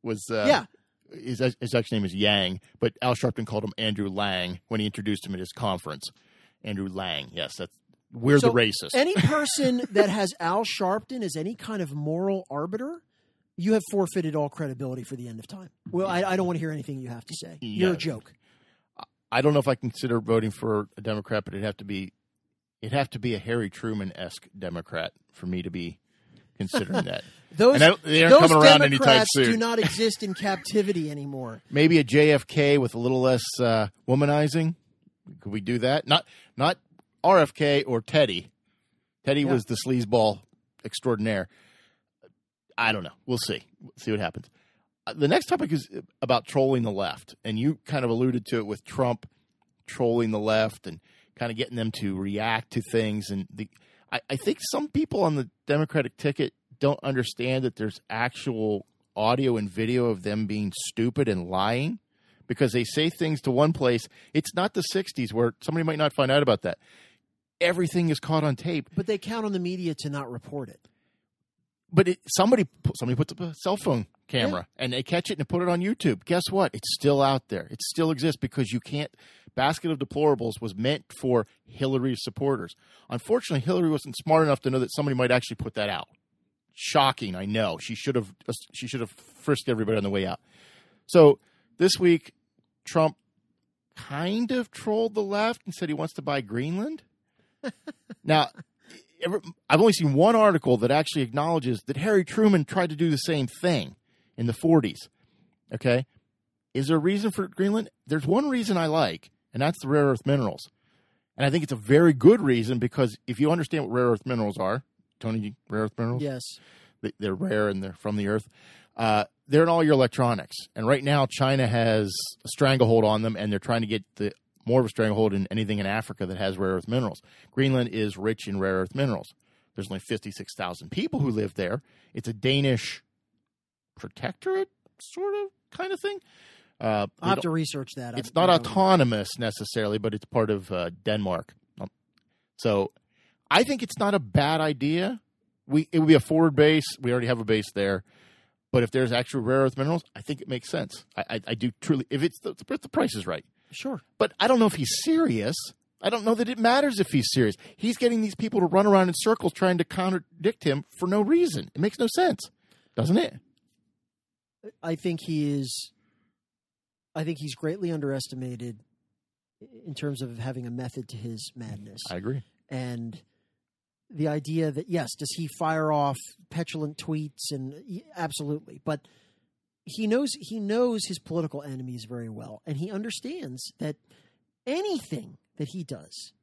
was uh, Yeah. His, his actual name is Yang, but Al Sharpton called him Andrew Lang when he introduced him at his conference. Andrew Lang, yes, that's we're So the racist. Any person that has Al Sharpton as any kind of moral arbiter, you have forfeited all credibility for the end of time. Well, I, I don't want to hear anything you have to say. You're a joke. I don't know if I consider voting for a Democrat, but it'd have to be it'd have to be a Harry Truman esque Democrat for me to be considering that. Those, I they aren't those coming around anytime Democrats soon. do not exist in captivity anymore. Maybe a JFK with a little less uh, womanizing. Could we do that? Not not RFK or Teddy. Teddy Yeah. was the sleazeball extraordinaire. I don't know. We'll see. We'll see what happens. Uh, the next topic is about trolling the left, and you kind of alluded to it with Trump trolling the left and kind of getting them to react to things. And the, I, I think some people on the Democratic ticket don't understand that there's actual audio and video of them being stupid and lying because they say things to one place. It's not the 60s where somebody might not find out about that. Everything is caught on tape, But they count on the media to not report it. but it, somebody somebody puts up a cell phone camera and they catch it and put it on YouTube. Guess what? It's still out there. It still exists because you can't. Basket of Deplorables was meant for Hillary's supporters. Unfortunately, Hillary wasn't smart enough to know that somebody might actually put that out. Shocking, I know. She should have uh, she should have frisked everybody on the way out. So this week, Trump kind of trolled the left and said he wants to buy Greenland. now, I've only seen one article that actually acknowledges that Harry Truman tried to do the same thing in the 40s. Okay? Is there a reason for Greenland? There's one reason I like, and that's the rare earth minerals. And I think it's a very good reason because if you understand what rare earth minerals are, Tony, rare earth minerals? Yes. They- They're rare and they're from the earth. Uh, they're in all your electronics. And right now, China has a stranglehold on them, and they're trying to get the more of a stranglehold in anything in Africa that has rare earth minerals. Greenland is rich in rare earth minerals. There's only 56,000 people who live there. It's a Danish protectorate, sort of, kind of thing. Uh, I'll have to research that. it's I- not I autonomous necessarily, but it's part of uh, Denmark. Um, So I think it's not a bad idea. We it would be a forward base. We already have a base there. But if there's actual rare earth minerals, I think it makes sense. I, I, I do truly. If it's the, if the price is right, Sure. but I don't know if he's serious. I don't know that it matters if he's serious. He's getting these people to run around in circles trying to contradict him for no reason. It makes no sense, doesn't it? I think he is. I think he's greatly underestimated in terms of having a method to his madness. I agree. and the idea that yes, does he fire off petulant tweets and absolutely, but he knows he knows his political enemies very well, and he understands that anything that he does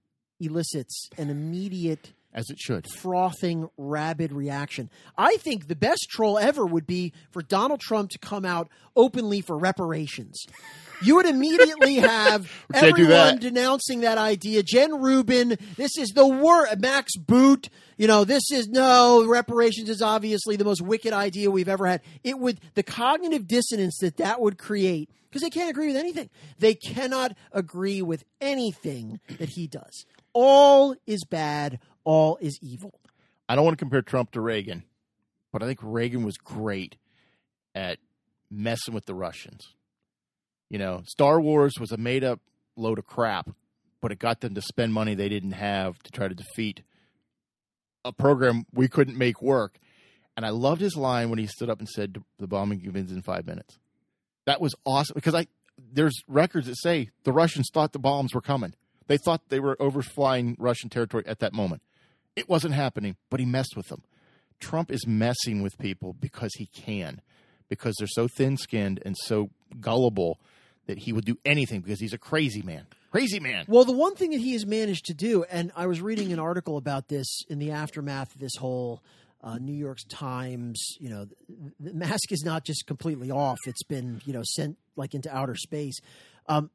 elicits an immediate As it should. frothing, rabid reaction. I think the best troll ever would be for Donald Trump to come out openly for reparations. You would immediately have We can't do everyone that. denouncing that idea. Jen Rubin, this is the worst. Max Boot, you know, this is no reparations is obviously the most wicked idea we've ever had. It would the cognitive dissonance that that would create because they can't agree with anything. They cannot agree with anything that he does. All is bad. All is evil. I don't want to compare Trump to Reagan, but I think Reagan was great at messing with the Russians. You know, Star Wars was a made up load of crap, but it got them to spend money they didn't have to try to defeat a program we couldn't make work. And I loved his line when he stood up and said the bombing begins in five minutes. That was awesome because I there's records that say the Russians thought the bombs were coming. They thought they were overflying Russian territory at that moment. It wasn't happening, but he messed with them. Trump is messing with people because he can, because they're so thin skinned and so gullible that he would do anything because he's a crazy man. Crazy man. Well, the one thing that he has managed to do, and I was reading an article about this in the aftermath of this whole uh, New York Times, you know, the, mask is not just completely off; it's been, you know, sent like into outer space. Um,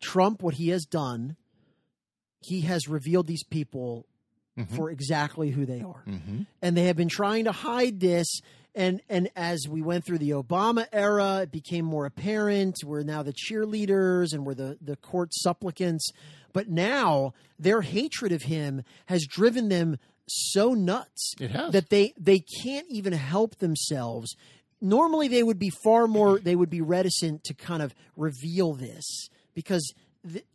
Trump, what he has done, he has revealed these people Mhm. for exactly who they are Mm-hmm. and they have been trying to hide this and and as we went through the Obama era it became more apparent we're now the cheerleaders and we're the the court supplicants but now their hatred of him has driven them so nuts It has. that they they can't even help themselves normally they would be far more they would be reticent to kind of reveal this because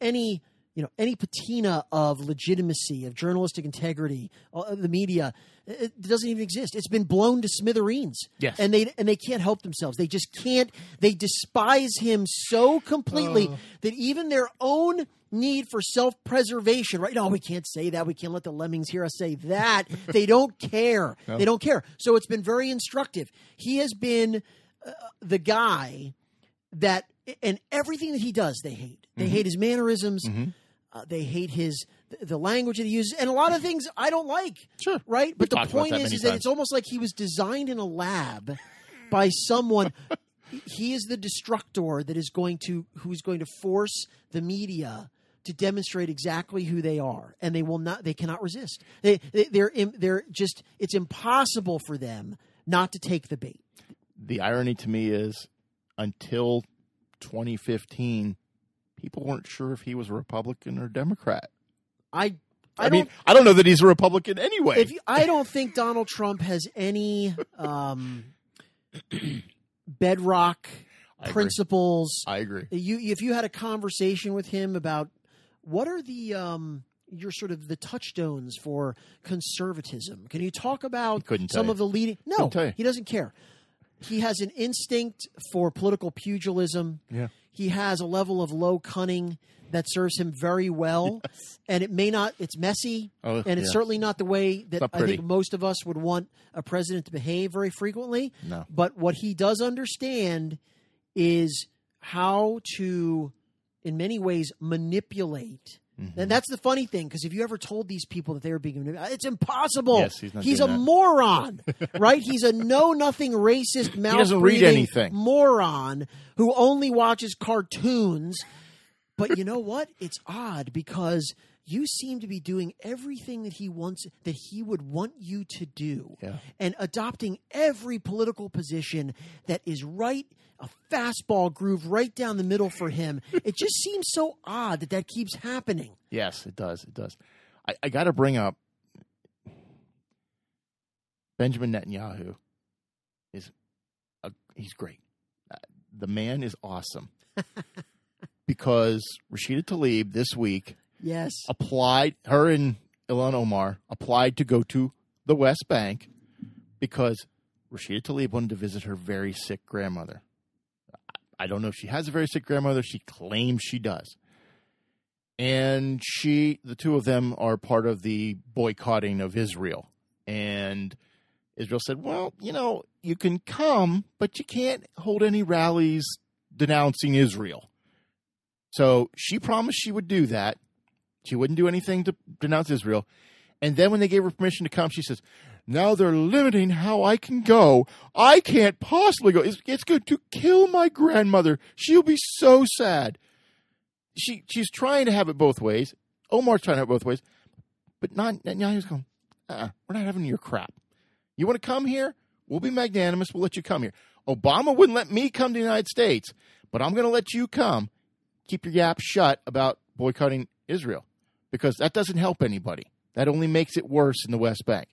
any you know any patina of legitimacy of journalistic integrity uh, the media it doesn't even exist. It's been blown to smithereens. Yes. and they and they can't help themselves. They just can't they despise him so completely that even their own need for self-preservation right? No we can't say that. We can't let the lemmings hear us say that. They don't care. They don't care. So it's been very instructive. He has been uh, the guy that and everything that he does they hate. They hate his mannerisms. Uh, they hate his the language that he uses and a lot of things i don't like Sure. right? But the talked about point is, is that it's almost like he was designed in a lab by someone. He is the destructor that is going to who's going to force the media to demonstrate exactly who they are and they will not they cannot resist. They, they they're they're just it's impossible for them not to take the bait. The irony to me is until 2015, people weren't sure if he was a Republican or Democrat. i i, I, mean, I don't know that he's a Republican anyway. if you, I don't think Donald Trump has any um, bedrock I agree. principles. I agree. You, if you had a conversation with him about what are the um, your sort of the touchstones for conservatism, can you talk about some you. of the leading? No, Couldn't tell you. he doesn't care. He has an instinct for political pugilism. Yeah. He has a level of low cunning that serves him very well, and it may not. It's messy, Oh, and it's certainly not the way that I think most of us would want a president to behave very frequently. No. But what he does understand is how to, in many ways, manipulate. Mm-hmm. And that's the funny thing, because if you ever told these people that they were being it's impossible. Yes, he's not a that. moron, right? He's a know nothing racist, mouth doesn't read anything. moron who only watches cartoons. But you know what? It's odd because you seem to be doing everything that he wants that he would want you to do Yeah. and adopting every political position that is right a fastball groove right down the middle for him. It just seems so odd that that keeps happening. Yes, it does. It does. I, I got to bring up Benjamin Netanyahu. Is a, he's great. Uh, the man is awesome because Rashida Tlaib this week Yes. applied. Her and Ilhan Omar applied to go to the West Bank because Rashida Tlaib wanted to visit her very sick grandmother. I don't know if she has a very sick grandmother. She claims she does. And she, the two of them are part of the boycotting of Israel. And Israel said, well, you know, you can come, but you can't hold any rallies denouncing Israel. So she promised she would do that. She wouldn't do anything to denounce Israel. And then when they gave her permission to come, she says, now they're limiting how I can go. I can't possibly go. It's, it's going to kill my grandmother. She'll be so sad. She she's trying to have it both ways. Omar's trying to have it both ways, but not Netanyahu's going. Uh-uh, we're not having your crap. You want to come here? We'll be magnanimous. We'll let you come here. Obama wouldn't let me come to the United States, but I'm going to let you come. Keep your yap shut about boycotting Israel because that doesn't help anybody. That only makes it worse in the West Bank.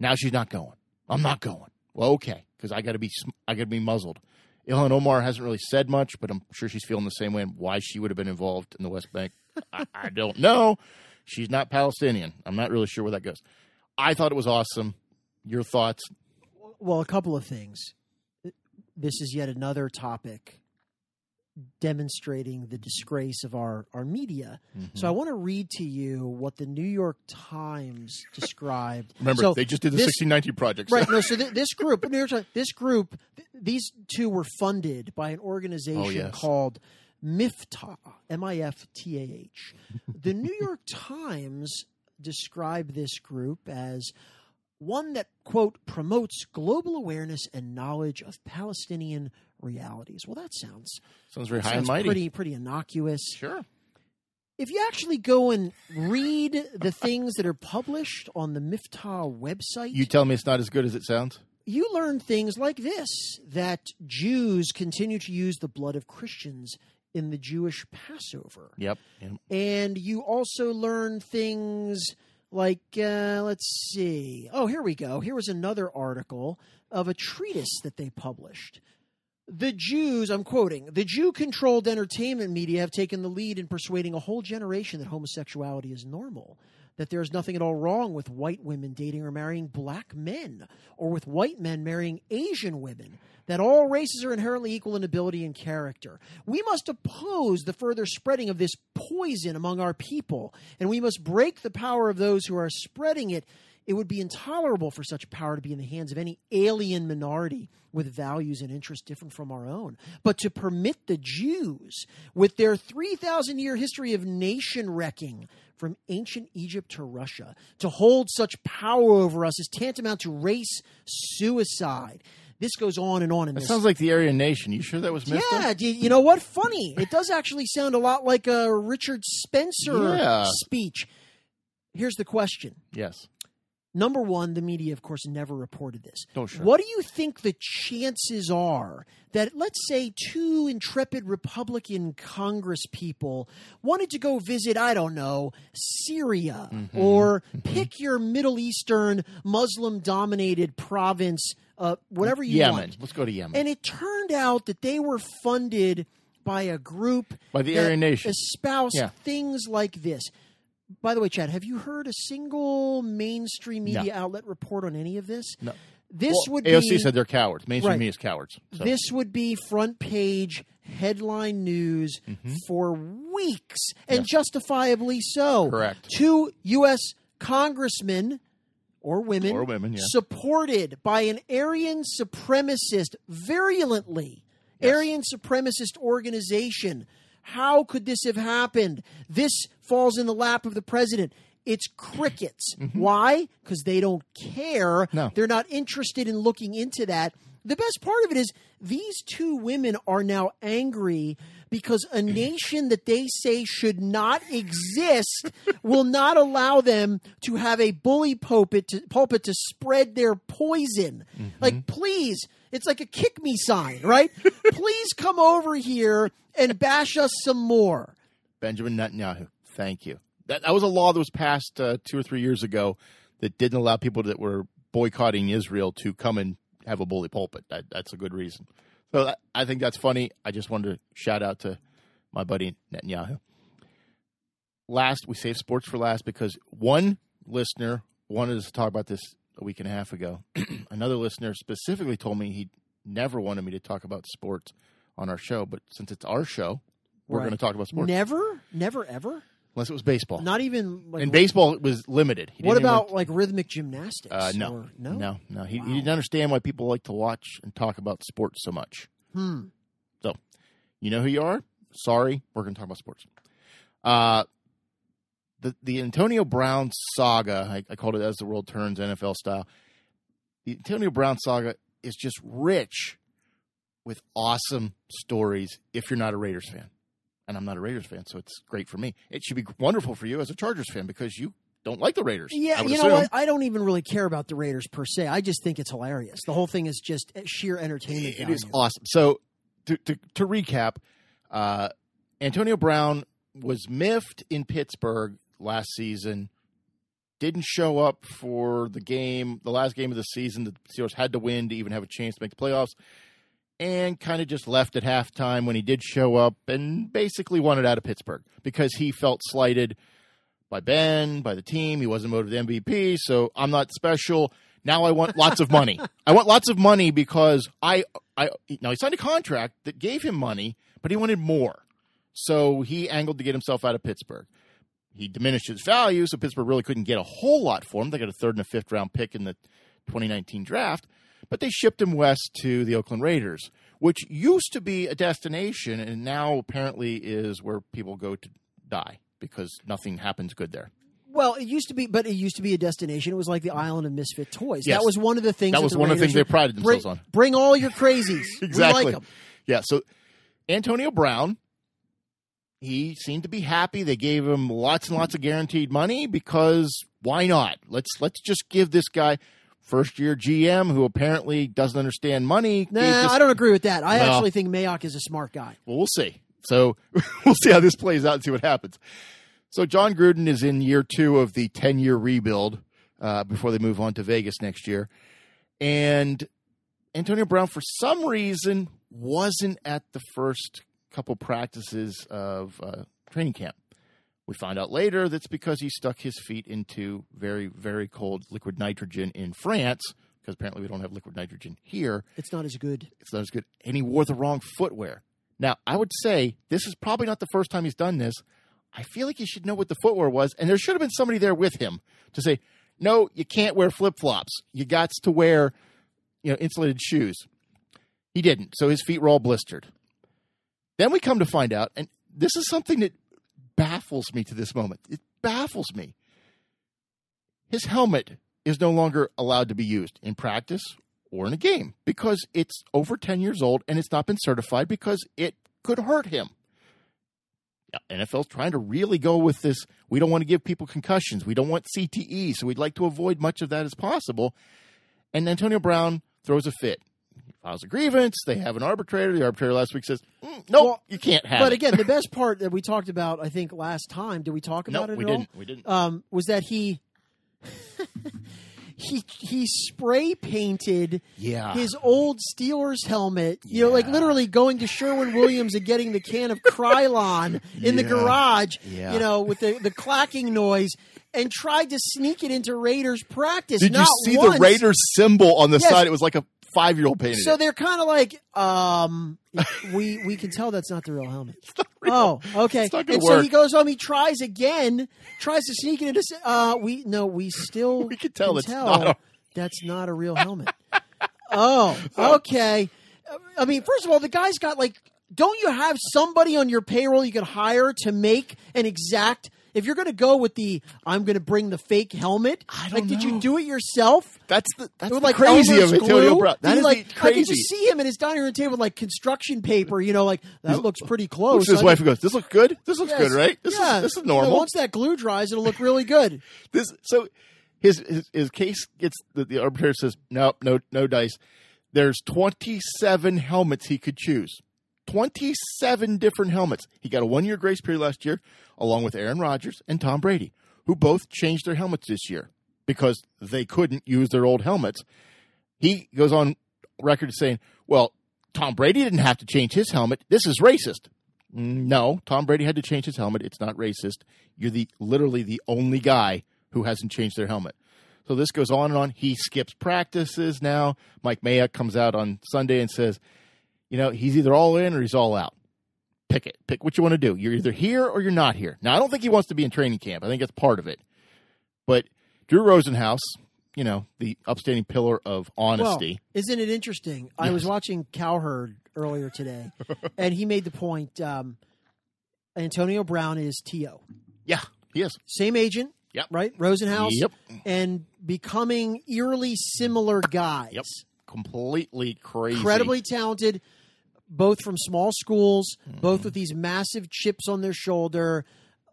Now she's not going. I'm not going. Well, okay, because I got to be I got to be muzzled. Ilhan Omar hasn't really said much, but I'm sure she's feeling the same way. And why she would have been involved in the West Bank, I, I don't know. She's not Palestinian. I'm not really sure where that goes. I thought it was awesome. Your thoughts? Well, a couple of things. This is yet another topic demonstrating the disgrace of our, our media. Mm-hmm. So I want to read to you what the New York Times described. Remember, So they just did the this- 1619 project. Right. No. So th- this group, New York Times, this group, th- these two were funded by an organization Oh, yes. called MIFTAH, M-I-F-T-A-H. The New York Times described this group as one that quote promotes global awareness and knowledge of Palestinian realities. Well, that sounds Sounds very high and mighty. pretty pretty innocuous. Sure. If you actually go and read the things that are published on the MIFTAH website, You tell me it's not as good as it sounds? you learn things like this that Jews continue to use the blood of Christians in the Jewish Passover. Yep. yep. And you also learn things like, uh, let's see. Oh, here we go. Here was another article of a treatise that they published. The Jews, I'm quoting, the Jew controlled entertainment media have taken the lead in persuading a whole generation that homosexuality is normal, that there is nothing at all wrong with white women dating or marrying black men, or with white men marrying Asian women, that all races are inherently equal in ability and character. We must oppose the further spreading of this poison among our people, and we must break the power of those who are spreading it. It would be intolerable for such power to be in the hands of any alien minority with values and interests different from our own. But to permit the Jews, with their 3,000 year history of nation wrecking from ancient Egypt to Russia, to hold such power over us is tantamount to race suicide. This goes on and on in That this. sounds like the Aryan Nation. You sure that was Mister? Yeah, you, you know what? Funny. It does actually sound a lot like a Richard Spencer Yeah. speech. Here's the question. Yes. Number one, the media, of course, never reported this. Oh, sure. What do you think the chances are that, let's say, two intrepid Republican Congress people wanted to go visit, I don't know, Syria Mm-hmm. or pick your Middle Eastern Muslim dominated province, uh, whatever you Yemen. want? Let's go to Yemen. And it turned out that they were funded by a group By the that Aryan Nation. espoused Yeah. things like this. By the way, Chad, have you heard a single mainstream media outlet report on any of this? No. This Well, would AOC be said they're cowards. Mainstream Right. media is cowards. So. this would be front page headline news mm-hmm. for weeks, and Yes. justifiably so. Correct. Two U.S. congressmen or women, Or women, yeah. supported by an Aryan supremacist virulently, Yes. Aryan supremacist organization. How could this have happened? This falls in the lap of the president. It's crickets. Why? Because they don't care. Mm-hmm. No. They're not interested in looking into that. The best part of it is these two women are now angry because a nation that they say should not exist will not allow them to have a bully pulpit to, pulpit to spread their poison. Like, please, it's like a kick me sign, right? please come over here and bash us some more. Benjamin Netanyahu. Thank you. That, that was a law that was passed uh, two or three years ago that didn't allow people that were boycotting Israel to come and have a bully pulpit. That, that's a good reason. So that, I think that's funny. I just wanted to shout out to my buddy Netanyahu. Last, we saved sports for last because one listener wanted us to talk about this a week and a half ago. Another listener specifically told me he never wanted me to talk about sports on our show, but since it's our show, we're Right. going to talk about sports. Never, never, ever. Unless it was baseball. Not even like. and baseball was limited. He what didn't even about like rhythmic gymnastics? uh, no, or- no, no, no. He, Wow. he didn't understand why people like to watch and talk about sports so much. Hmm. So, you know who you are. Sorry, we're going to talk about sports. Uh, the the Antonio Brown saga. I, I called it as the world turns NFL style. The Antonio Brown saga is just rich with awesome stories. If you're not a Raiders fan, and I'm not a Raiders fan, so it's great for me. It should be wonderful for you as a Chargers fan because you don't like the Raiders. Yeah, you know assume. what? I don't even really care about the Raiders per se. I just think it's hilarious. The whole thing is just sheer entertainment. It is awesome. So to to, to recap, uh, Antonio Brown was miffed in Pittsburgh last season. Didn't show up for the game, the last game of the season. The Steelers had to win to even have a chance to make the playoffs, and kind of just left at halftime when he did show up, and basically wanted out of Pittsburgh because he felt slighted by Ben, by the team. He wasn't voted MVP, so I'm not special. Now I want lots of money. I want lots of money because I, I now he signed a contract that gave him money, but he wanted more. So he angled to get himself out of Pittsburgh. He diminished his value, so Pittsburgh really couldn't get a whole lot for him. They got a third and a fifth round pick in the 2019 draft, but they shipped him west to the Oakland Raiders, which used to be a destination and now apparently is where people go to die because nothing happens good there. Well, it used to be, but it used to be a destination. It was like the island of misfit toys. Yes. That was one of the things. That was the one of the things they prided themselves bring, on. Bring all your crazies. Exactly. Like. Yeah. So Antonio Brown, he seemed to be happy. They gave him lots and lots of guaranteed money because why not? Let's let's just give this guy first year GM who apparently doesn't understand money. Nah, this- I don't agree with that. I Well- actually think Mayock is a smart guy. Well, we'll see. So we'll see how this plays out and see what happens. So Jon Gruden is in year two of the ten year rebuild uh, before they move on to Vegas next year, and Antonio Brown, for some reason, wasn't at the first couple practices of uh, training camp. We find out later that's because he stuck his feet into very, very cold liquid nitrogen in France, because apparently we don't have liquid nitrogen here It's not as good. it's not as good. And he wore the wrong footwear. Now, I would say this is probably not the first time he's done this. I feel like he should know what the footwear was, and there should have been somebody there with him to say, "No, you can't wear flip flops. You got to wear, you know, insulated shoes." He didn't, so his feet were all blistered. Then we come to find out, and this is something that baffles me to this moment. It baffles me. His helmet is no longer allowed to be used in practice or in a game because it's over 10 years old and it's not been certified because it could hurt him. NFL's trying to really go with this. We don't want to give people concussions. We don't want CTE, so we'd like to avoid much of that as possible. And Antonio Brown throws a fit. Files a grievance. They have an arbitrator. The arbitrator last week says, mm, "No, Well, you can't have But it." again, the best part that we talked about, I think last time, did we talk no, about it we didn't. We didn't. um, was that he he he spray painted yeah, his old Steelers helmet. You know, like literally going to Sherwin Williams and getting the can of Krylon in the garage. Yeah. You know, with the the clacking noise. And tried to sneak it into Raiders practice. Did Not you see once. the Raiders symbol on the Yes. side? It was like a five-year-old painted. So it. they're kind of like, um, we we can tell that's not the real helmet. Oh, okay. It's not gonna and so work. he goes home. He tries again. Tries to sneak it into. Uh, we no. We still. We can tell it's not a- that's not a real helmet. oh, okay. I mean, first of all, the guy's got like. Don't you have somebody on your payroll you could hire to make an exact If you're going to go with the I'm going to bring the fake helmet, I don't like did you do it yourself? That's the that's With the like crazy Elmer's of Antonio? Brown. That is like the I can crazy. just see him at his dining room table with like construction paper. You know, like that looks pretty close. Looks his wife and goes, "This looks good. This looks Yes. good, right? This yeah. is this is You know, normal." once that glue dries, it'll look really good. this so his his, his case gets the, the arbitrator says no no no dice there's 27 helmets he could choose 27 different helmets he got a one year grace period last year along with aaron rodgers and tom brady who both changed their helmets this year because they couldn't use their old helmets he goes on record saying well tom brady didn't have to change his helmet this is racist no, Tom Brady had to change his helmet. It's not racist. You're the literally the only guy who hasn't changed their helmet. So this goes on and on. He skips practices now. Mike Mayock comes out on Sunday and says, you know, he's either all in or he's all out. Pick it. Pick what you want to do. You're either here or you're not here. Now, I don't think he wants to be in training camp. I think that's part of it. But Drew Rosenhaus, you know, the upstanding pillar of honesty. Well, isn't it interesting? I was watching Cowherd earlier today, and he made the point. Um, Antonio Brown is To yeah, he is. same agent, Yep. right? Rosenhaus, Yep. and becoming eerily similar guys. Yep. Completely crazy. incredibly talented, both from small schools, Mm-hmm. both with these massive chips on their shoulder,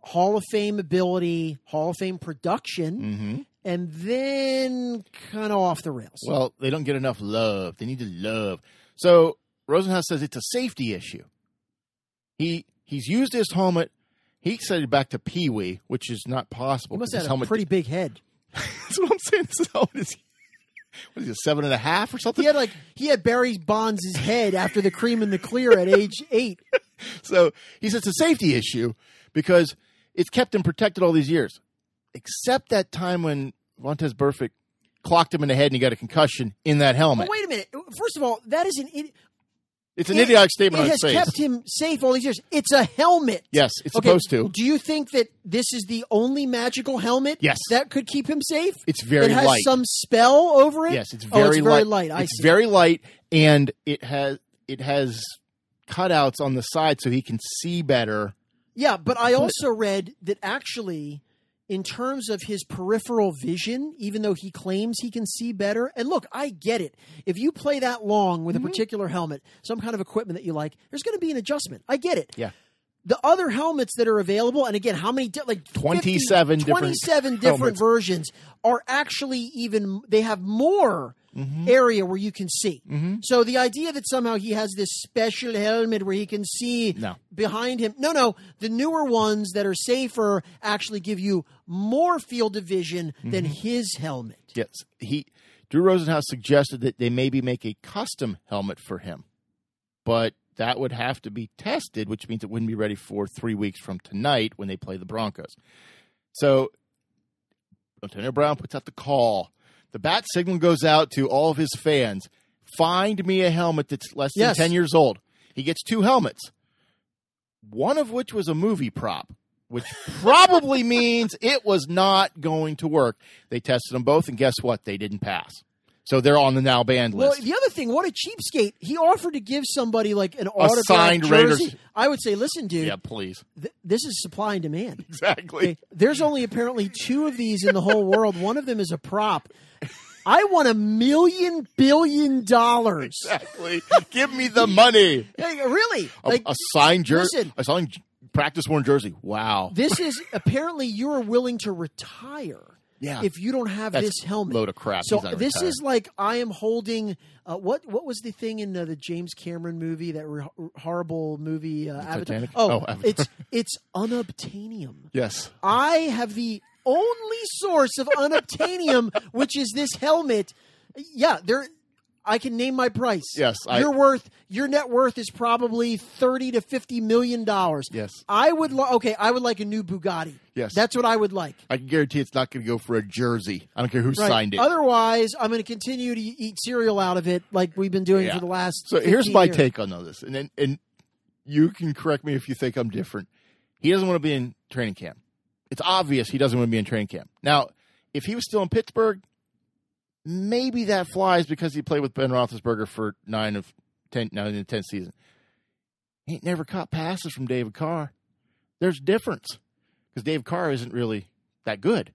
Hall of Fame ability, Hall of Fame production, hmm and then kind of off the rails. Well, they don't get enough love. They need to love. So Rosenhaus says it's a safety issue. He he's used his helmet. He said it back to Pee Wee, which is not possible. he must have a pretty big head. That's what I'm saying. This helmet is what is he, a seven and a half or something? He had like he had Barry Bonds' head after the cream and the clear at age eight. So he says it's a safety issue because it's kept him protected all these years, except that time when Vontaze Burfict clocked him in the head and he got a concussion in that helmet. But wait a minute. First of all, that is an it, it's an it- idiotic statement It on has face. kept him safe all these years. It's a helmet. yes, it's Okay, supposed to. Do you think that this is the only magical helmet Yes. that could keep him safe? It's very it has light. some spell over it. Yes, it's Oh, very, it's very light. light. I it's see. very light, and it has it has cutouts on the side so he can see better. yeah, but I also read that actually, in terms of his peripheral vision, even though he claims he can see better, and look, I get it. If you play that long with Mm-hmm. a particular helmet, some kind of equipment that you like, there's going to be an adjustment. I get it. Yeah. The other helmets that are available, and again, how many? Di- like 50 27 different different versions are actually even. They have more Mm-hmm. area where you can see. So the idea that somehow he has this special helmet where he can see No. behind him. No, no. The newer ones that are safer actually give you more field of vision than Mm-hmm. his helmet. Yes, he Drew Rosenhaus suggested that they maybe make a custom helmet for him, but that would have to be tested, which means it wouldn't be ready for three weeks from tonight when they play the Broncos. So Antonio Brown puts out the call. The bat signal goes out to all of his fans. Find me a helmet that's less than Yes. 10 years old. He gets two helmets, one of which was a movie prop, which probably means it was not going to work. They tested them both, and guess what? They didn't pass. So they're on the now banned list. Well, the other thing, what a cheapskate! He offered to give somebody like an autographed signed jersey. Raiders- I would say, listen, dude, yeah, please. th- this is supply and demand. Exactly. Okay, there's only apparently two of these in the whole world. One of them is a prop. I want a million billion dollars. Exactly. Give me the money. Hey, really? A, Like a signed jersey. A signed practice worn jersey. Wow. this is apparently you are willing to retire Yeah. if you don't have That's this helmet. load of crap. So this retired. is like I am holding uh, what what was the thing in uh, the James Cameron movie that re- horrible movie uh, Avatar? Titanic? Oh, Oh, Avatar. it's it's unobtainium. yes. I have the only source of unobtainium, which is this helmet. Yeah, there. I can name my price. Yes, I- you're worth your net worth is probably thirty to fifty million dollars. Yes. I would. Lo- okay, I would like a new Bugatti. Yes. that's what I would like. I can guarantee it's not going to go for a jersey. I don't care who Right. signed it. Otherwise, I'm going to continue to eat cereal out of it, like we've been doing Yeah. for the last. So here's 15 my years. take on all this, and and, and you can correct me if you think I'm different. He doesn't want to be in training camp. It's obvious he doesn't want to be in training camp. Now, if he was still in Pittsburgh, maybe that flies because he played with Ben Roethlisberger for nine of ten, nine in the tenth season. He ain't never caught passes from David Carr. There's difference because Dave Carr isn't really that good.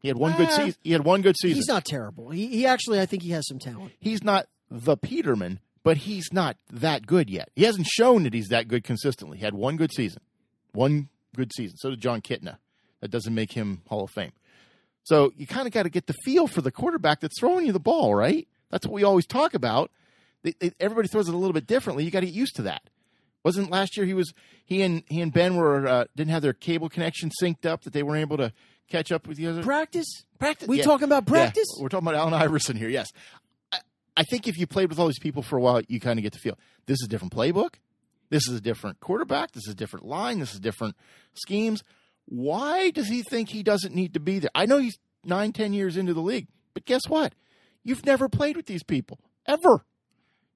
He had one good season. He had one good season. He's not terrible. He, he actually, I think he has some talent. he's not the Peterman, but he's not that good yet. He hasn't shown that he's that good consistently. He had one good season, one good season. So did Jon Kitna. That doesn't make him Hall of Fame. So you kind of got to get the feel for the quarterback that's throwing you the ball, right? That's what we always talk about. They, they, everybody throws it a little bit differently. You got to get used to that. Wasn't last year he was he and he and Ben were uh, didn't have their cable connection synced up that they weren't able to catch up with the other Practice? practice. We yeah. talking about practice? Yeah, we're talking about Allen Iverson here. Yes, I, I think if you played with all these people for a while, you kind of get the feel. This is a different playbook. This is a different quarterback. This is a different line. This is different schemes. Why does he think he doesn't need to be there? I know he's nine, ten years into the league, but guess what? You've never played with these people ever.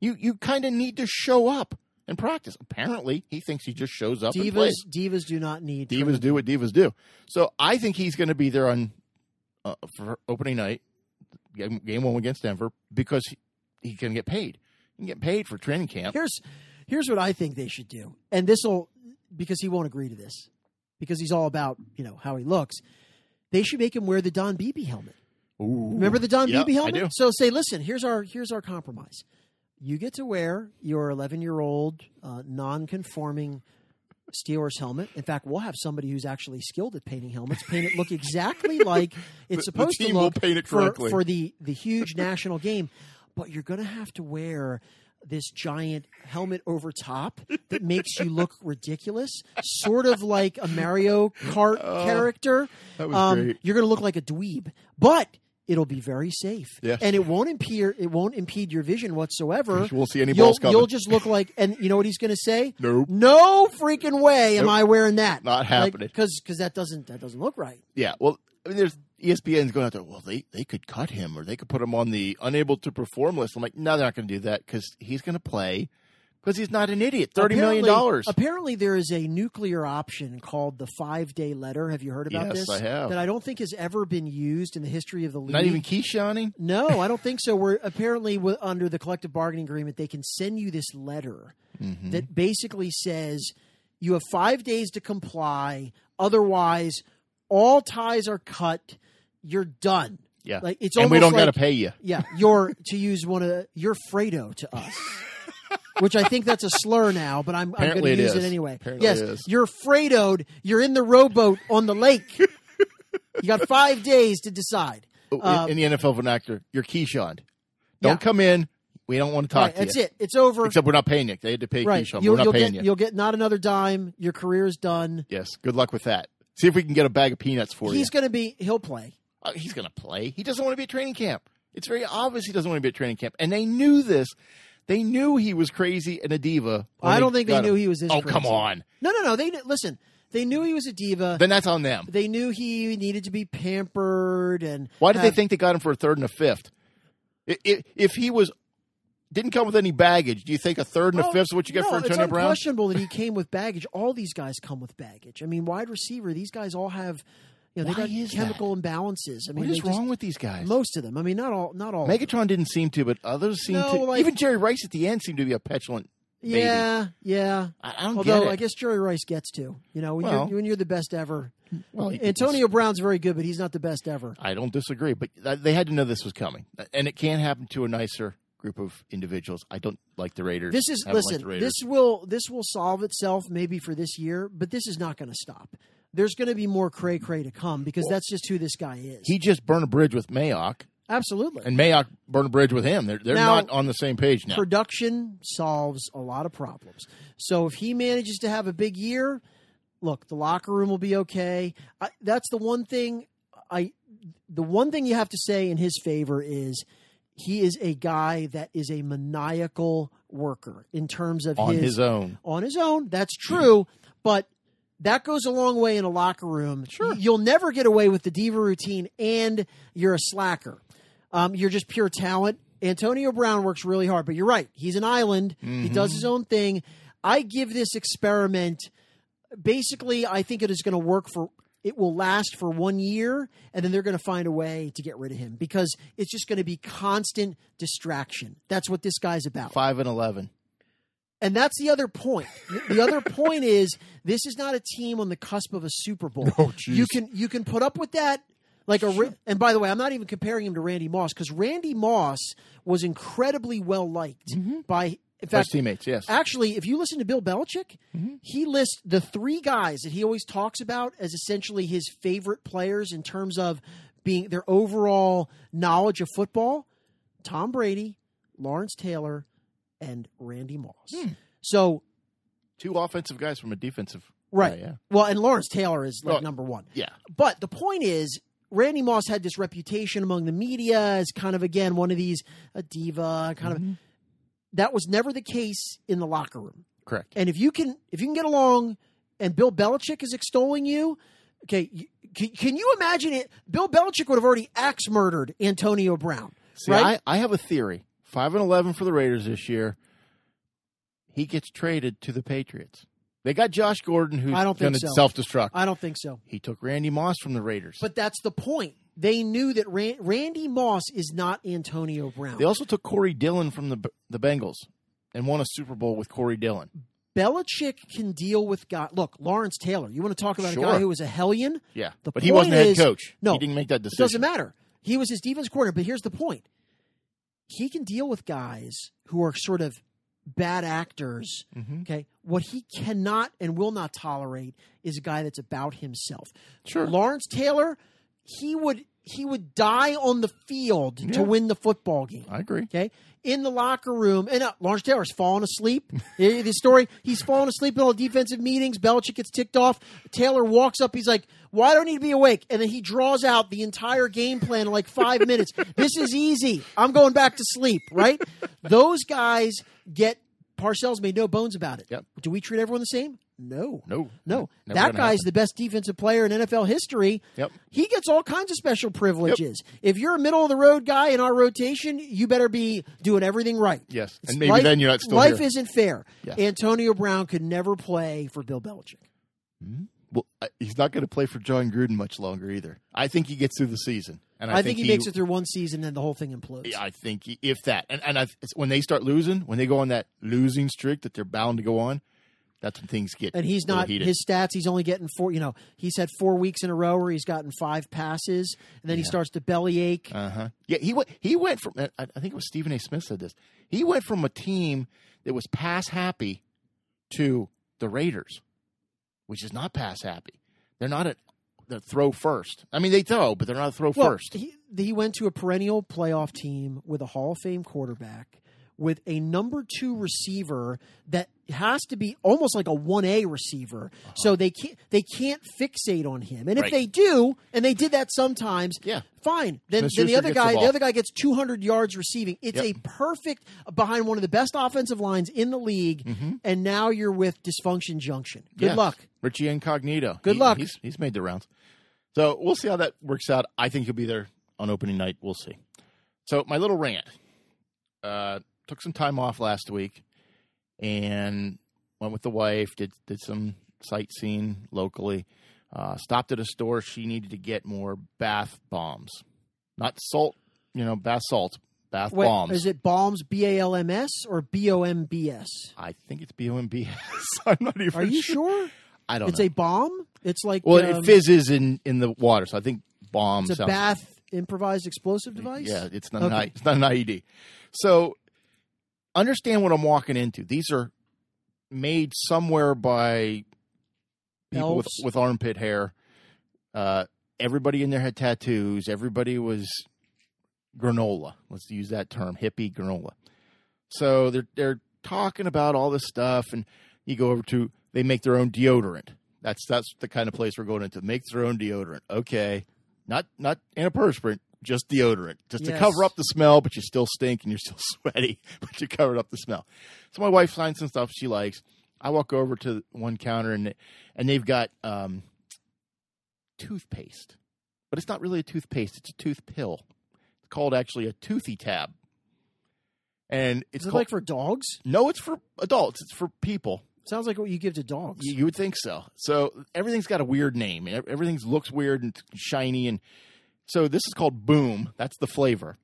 You you kind of need to show up and practice. Apparently, he thinks he just shows up and Divas, plays. divas do not need. Divas do what divas do. So I think he's going to be there on uh, for opening night, game, game one against Denver, because he, he can get paid. He can get paid for training camp. Here's here's what I think they should do, and this will because he won't agree to this because he's all about you know how he looks. They should make him wear the Don Beebe helmet. Ooh. Remember the Don Yeah, Beebe helmet? So say, listen, here's our here's our compromise. You get to wear your 11 year old uh, non conforming Steelers helmet. In fact, we'll have somebody who's actually skilled at painting helmets paint it look exactly like it's The- the supposed to team will look paint it for, for the the huge national game. But you're going to have to wear this giant helmet over top that makes you look ridiculous, sort of like a Mario Kart character. Oh, that was Um, great. You're going to look like a dweeb, but it'll be very safe, Yes. and it won't impede it won't impede your vision whatsoever. You won't see any You'll, balls coming. you'll just look like, and you know what he's going to say? Nope. No freaking way am I wearing that. Not happening. Because because that doesn't that doesn't look right. Yeah. Well, I mean, there's ESPN's going out there. Well, they they could cut him or they could put him on the unable to perform list. I'm like, no, they're not going to do that because he's going to play because he's not an idiot. Thirty million Apparently- dollars. Apparently, there is a nuclear option called the five day letter. Have you heard about Yes, this? I have. That I don't think has ever been used in the history of the league. Not even Keyshawn. No, I don't think so. We're apparently under the collective bargaining agreement, they can send you this letter Mm-hmm. that basically says you have five days to comply. Otherwise, all ties are cut. You're done. Yeah. Like it's and we don't got to pay you. Yeah, you're to use one of you're Fredo to us. Which I think that's a slur now, but I'm, I'm going to use is. it anyway. Apparently yes, it is. you're Fredoed. You're in the rowboat on the lake. you got five days to decide. Uh, in, in the NFL vernacular, you're Keyshawn. Don't Yeah. come in. We don't want to talk Right, to that's you. it. It's over. Except we're not paying you. They had to pay right. Keyshawn. You'll, we're not you'll paying get you. you'll get not another dime. Your career's done. Yes. Good luck with that. See if we can get a bag of peanuts for He's you. He's going to be. He'll play. Uh, he's going to play. He doesn't want to be at training camp. It's very obvious he doesn't want to be at training camp. And they knew this. They knew he was crazy and a diva. I don't think they knew him. he was this. Oh, crazy. come on. No, no, no. They listen. They knew he was a diva. Then that's on them. they knew he needed to be pampered and. Why did they think they got him for a third and a fifth? I- i- If he was didn't come with any baggage, do you think a third and a Oh, fifth is what you get no, for it's Antonio Brown? unquestionable that he came with baggage. All these guys come with baggage. I mean, wide receiver. These guys all have. You know, they Why got is chemical imbalances. I mean, what is is just- wrong with these guys? Most of them. I mean, not all. Not all. Megatron didn't seem to, but others seem No, to. like- Even Jerry Rice at the end seemed to be a petulant. baby. Yeah, yeah. I, I don't Although get it. I guess Jerry Rice gets to. You know, when Well- you're when you're the best ever. well, Antonio Brown's very good, but he's not the best ever. I don't disagree, but they had to know this was coming, and it can't happen to a nicer group of individuals. I don't like the Raiders. This is like listen. Raiders. this will this will solve itself maybe for this year, but this is not going to stop. There's going to be more cray cray to come because that's just who this guy is. he just burned a bridge with Mayock, Absolutely. and Mayock burned a bridge with him. They're they're Now- not on the same page now. Production solves a lot of problems. So if he manages to have a big year, look, the locker room will be okay. I, that's the one thing I. The one thing you have to say in his favor is he is a guy that is a maniacal worker in terms of on his own. on his own. That's true, but that goes a long way in a locker room. Sure. You'll never get away with the diva routine, and you're a slacker. Um, you're just pure talent. Antonio Brown works really hard, but you're right. He's an island. He does his own thing. I give this experiment. Basically, I think it is going to work for. It will last for one year, and then they're going to find a way to get rid of him because it's just going to be constant distraction. That's what this guy's about. Five and eleven. And that's the other point. The other point is this is not a team on the cusp of a Super Bowl. Oh, you can you can put up with that. Like a and by the way, I'm not even comparing him to Randy Moss because Randy Moss was incredibly well liked by. In fact, teammates, yes. Actually, if you listen to Bill Belichick, Mm-hmm. he lists the three guys that he always talks about as essentially his favorite players in terms of being their overall knowledge of football Tom Brady, Lawrence Taylor, and Randy Moss. Hmm. So, Two offensive guys from a defensive. right. guy, yeah. Well, and Lawrence Taylor is like Well, number one. Yeah. But the point is, Randy Moss had this reputation among the media as kind of again one of these a diva kind Mm-hmm. of. That was never the case in the locker room. Correct. And if you can if you can get along, and Bill Belichick is extolling you, okay, you, can, can you imagine it? Bill Belichick would have already axe murdered Antonio Brown. See, right? I, I have a theory. Five and eleven for the Raiders this year. He gets traded to the Patriots. They got Josh Gordon, who's I don't going think to so. self destruct. I don't think so. He took Randy Moss from the Raiders. But that's the point. They knew that Ran- Randy Moss is not Antonio Brown. they also took Corey Dillon from the the Bengals and won a Super Bowl with Corey Dillon. Belichick can deal with guy. Look, Lawrence Taylor. You want to talk about a guy who was a hellion? Yeah, The but he wasn't point head is- coach. no, he didn't make that It decision. doesn't matter. He was his defense coordinator. But here's the point: he can deal with guys who are sort of bad actors. Mhm. Okay, what he cannot and will not tolerate is a guy that's about himself. Sure. Lawrence Taylor, he would he would die on the field to win the football game. I agree. Okay, in the locker room, and uh, Lawrence Taylor's falling asleep. Eh, the story: he's falling asleep in all defensive meetings. Belichick gets ticked off. Taylor walks up. He's like, "Why do I need to be awake?" And then he draws out the entire game plan in like five minutes. This is easy. I'm going back to sleep. Right? Those guys get. Parcells made no bones about it. Yep. Do we treat everyone the same? No. No, No. Never that guy's happen. the best defensive player in NFL history. Yep. He gets all kinds of special privileges. If you're a middle of the road guy in our rotation, you better be doing everything right. Yes, It's and maybe life- then you're not still Life here. isn't fair. Yes. Antonio Brown could never play for Bill Belichick. Hmm? Well, he's not going to play for Jon Gruden much longer either. I think he gets through the season, and I, I, think, he, makes it through one season and the whole thing implodes. Yeah, I think he- if that, and and I, it's when they start losing, when they go on that losing streak that they're bound to go on, that's when things get. and he's not heated. his stats. He's only getting four. You know, he's had four weeks in a row where he's gotten five passes, and then he starts to bellyache. Uh huh. Yeah, he went. He went from. I think it was Stephen A. Smith said this. He went from a team that was pass happy to the Raiders, which is not pass happy. They're not at the throw first. I mean, they throw, but they're not a throw Well, first. He, he went to a perennial playoff team with a Hall of Fame quarterback, with a number two receiver that has to be almost like a one A receiver. So they can't they can't fixate on him. And if Right. they do, and they did that sometimes, Yeah. fine. Then, then the other gets the guy, the, other guy gets two hundred yards receiving. It's Yep. a perfect behind one of the best offensive lines in the league. And now you're with dysfunction junction. Good Mm-hmm. Yes. luck. Richie Incognito. Good He- luck. He's he's made the rounds. So we'll see how that works out. I think he'll be there on opening night. We'll see. So my little rant. Uh, took some time off last week, and went with the wife. Did did some sightseeing locally. Uh, stopped at a store. She needed to get more bath bombs, not salt. You know, bath salts, bath Wait, bombs. is it bombs B A L M S or B O M B S? I think it's B O M B S. I'm not even. Are you sure? I don't It's know. a bomb. It's like Well, um, it fizzes in in the water, so I think bomb. It's a bath improvised explosive device. Yeah, it's not Okay. an I, it's not an IED. So understand what I'm walking into. These are made somewhere by people with, with armpit hair. Uh, everybody in there had tattoos. Everybody was granola. Let's use that term, hippie granola. So they're they're talking about all this stuff, and you go over to they make their own deodorant. That's that's the kind of place we're going into. Make their own deodorant. Okay, not not antiperspirant, just deodorant, just to cover up the smell, but you still stink and you're still sweaty, but you covered up the smell. So my wife finds some stuff she likes. I walk over to one counter and and they've got um, toothpaste, but it's not really a toothpaste; it's a tooth pill. It's called actually a toothy tab, and it's Is it called, like for dogs? no, it's for adults. It's for people. Sounds like what you give to dogs. You, you would think so. So everything's got a weird name. and Everything looks weird and shiny, and so this is called Boom. That's the flavor.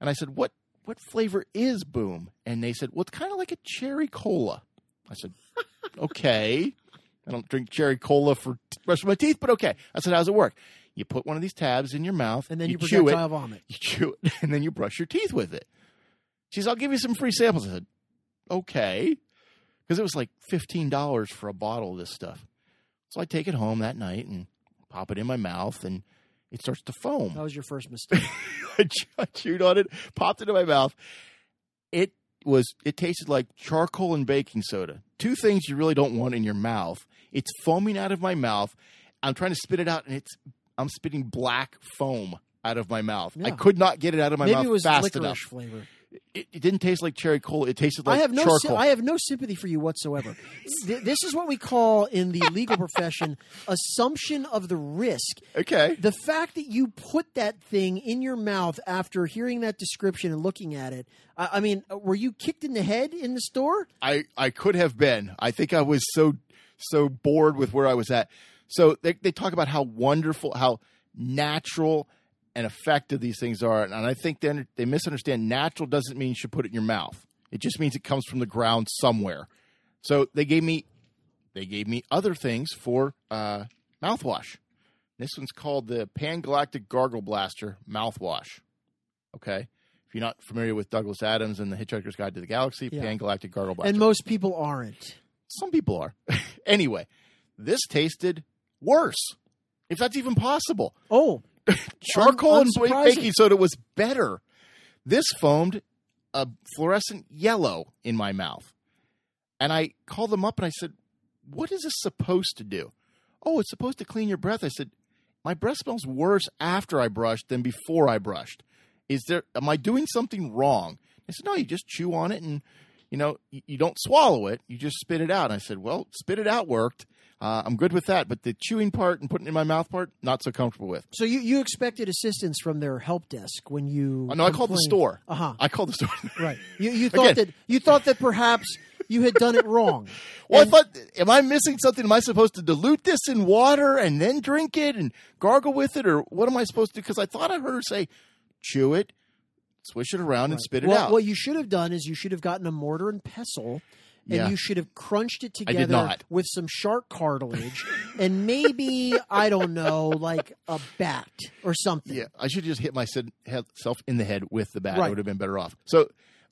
And I said, "What what flavor is Boom?" And they said, "Well, it's kind of like a cherry cola." I said, okay. I don't drink cherry cola for t- brushing my teeth, but okay. I said, how's it work? You put one of these tabs in your mouth, And then you, chew it, vomit. you chew it, and then you brush your teeth with it. She says, I'll give you some free samples. I said, okay. Because it was like $15 for a bottle of this stuff. So I take it home that night and pop it in my mouth, and it starts to foam. That was your first mistake. I chewed on it, popped it in my mouth. It was it tasted like charcoal and baking soda. Two things you really don't want in your mouth. It's foaming out of my mouth. I'm trying to spit it out and it's I'm spitting black foam out of my mouth. I could not get it out of my Maybe mouth it was fast enough. flavor. It, it didn't taste like cherry cola. It tasted like I have no charcoal. I have no sympathy for you whatsoever. Th- this is what we call in the legal profession assumption of the risk. okay. The fact that you put that thing in your mouth after hearing that description and looking at it, I, I mean, uh, were you kicked in the head in the store? I, I could have been. I think I was so so bored with where I was at. So they, they talk about how wonderful, how natural and effective these things are, and I think they they misunderstand. Natural doesn't mean you should put it in your mouth. It just means it comes from the ground somewhere. So they gave me they gave me other things for uh, mouthwash. This one's called the Pan Galactic Gargle Blaster mouthwash. Okay. If you're not familiar with Douglas Adams and the Hitchhiker's Guide to the Galaxy, Yeah. Pan Galactic Gargle Blaster. And most people aren't. Some people are. anyway, this tasted worse, if that's even possible. Oh, Charcoal Un- and baking soda was better. This foamed a fluorescent yellow in my mouth. And I called them up and I said, What is this supposed to do? Oh, it's supposed to clean your breath. I said, My breath smells worse after I brushed than before I brushed. Is there am I doing something wrong? I said, No, you just chew on it and you know, you, you don't swallow it, you just spit it out. And I said, Well, spit it out worked. Uh, I'm good with that, but the chewing part and putting it in my mouth part, not so comfortable with. so you, you expected assistance from their help desk when you? Oh, no, I called the store. Uh huh. I called the store. Right. You you thought Again. that you thought that perhaps you had done it wrong. Well, And- I thought, am I missing something? Am I supposed to dilute this in water and then drink it and gargle with it, or what am I supposed to? Because I thought I heard her say, chew it, swish it around, and spit it well, out. What you should have done is you should have gotten a mortar and pestle. And Yeah. you should have crunched it together with some shark cartilage and maybe I don't know, like a bat or something. yeah, I should just hit myself in the head with the bat. I would have been better off. So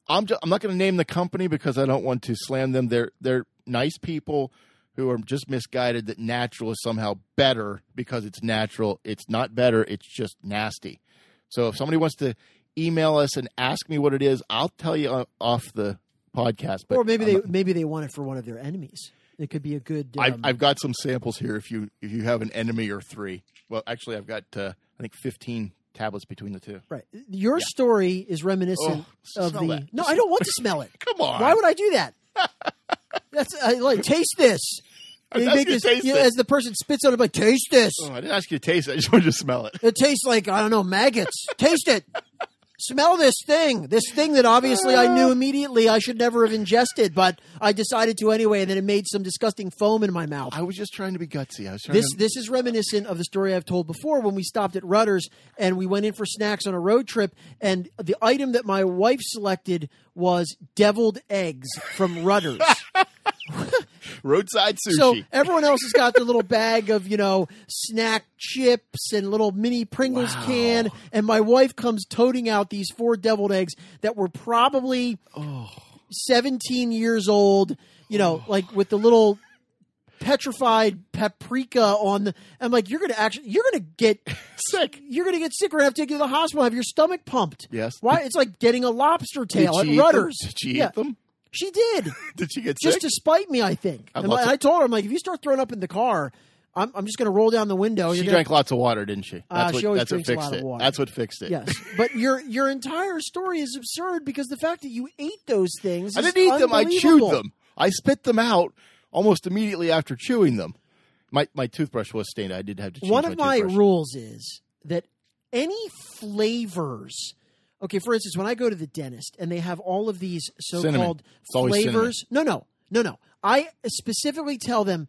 I'm just, I'm not going to name the company because I don't want to slam them. They're they're nice people who are just misguided that natural is somehow better because it's natural. It's not better. It's just nasty. So if somebody wants to email us and ask me what it is, I'll tell you off the podcast. But or maybe I'm they maybe they want it for one of their enemies. It could be a good. Um, I've, I've got some samples here. If you if you have an enemy or three, well, actually, I've got uh, I think 15 tablets between the two. right. Your story is reminiscent Oh, of the. that. No, I don't want to smell it. Come on, Why would I do that? That's I, like taste this. I'm You make this- taste you know, it. as the person spits on it, like taste this. Oh, I didn't ask you to taste it. I just wanted you to smell it. It tastes like I don't know maggots. taste it. Smell this thing. This thing that obviously I knew uh. immediately I should never have ingested, but I decided to anyway, and then it made some disgusting foam in my mouth. I was just trying to be gutsy. I was trying This to. this is reminiscent of the story I've told before when we stopped at Rutter's and we went in for snacks on a road trip, and the item that my wife selected was deviled eggs from Rutter's. roadside sushi. So everyone else has got their little bag of, you know, snack chips and little mini Pringles Wow. can. And my wife comes toting out these four deviled eggs that were probably Oh. 17 years old, you know, oh. like with the little petrified paprika on the. I'm like, you're going to actually, you're going to get sick. You're going to get sick. We're to have to take you to the hospital, have your stomach pumped. Yes. Why? It's like getting a lobster tail eat Rutter's. Them? Did she yeah, eat them? She did Did she get just sick? to spite me, I think. I, I told her, I'm like, if you start throwing up in the car, I'm, I'm just going to roll down the window. she You're drank lots of water, didn't she? Uh, That's she what, always that's what drinks a fixed lot of it. water. That's what fixed it. Yes, but your your entire story is absurd because the fact that you ate those things, I didn't eat them. I chewed them. I spit them out almost immediately after chewing them. My my toothbrush was stained. I did have to One of my toothbrush. rules is that any flavors. Okay, for instance, when I go to the dentist and they have all of these so-called flavors, no, no, no, no. I specifically tell them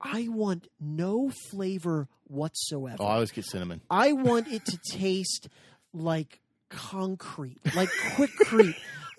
I want no flavor whatsoever. Oh, I always get cinnamon. I want it to taste like concrete, like Quikrete.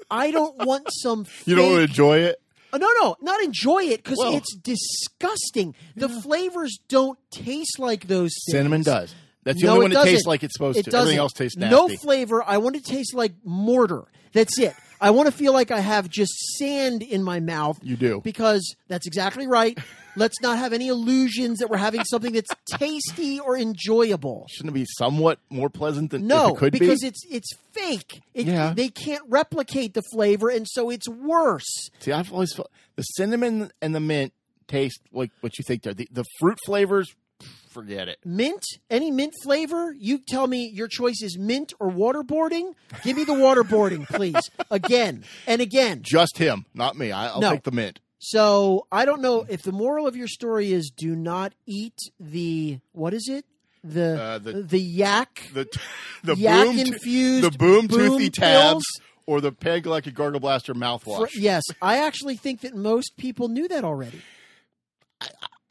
I don't want some. You don't enjoy it? Uh, no, no, not enjoy it because Well- it's disgusting. The flavors don't taste like those things. Cinnamon does. That's the No, only it one that tastes doesn't. like it's supposed It to. doesn't. Everything else tastes nasty. No flavor. I want it to taste like mortar. That's it. I want to feel like I have just sand in my mouth. You do. Because that's exactly right. Let's not have any illusions that we're having something that's tasty or enjoyable. Shouldn't it be somewhat more pleasant than No, it could because be? it's it's fake. It, Yeah. They can't replicate the flavor, and so it's worse. See, I've always felt the cinnamon and the mint taste like what you think they're. The, the fruit flavors, forget it. Mint, any mint flavor? You tell me your choice is mint or waterboarding. Give me the waterboarding, please. Again and again. Just him, not me. I, I'll No. take the mint. So I don't know if the moral of your story is do not eat the what is it? The Uh, the- the, yak The the yak boom, infused the boom, boom toothy tabs, or the Pan Galactic Gargle Blaster mouthwash. For- yes, I actually think that most people knew that already.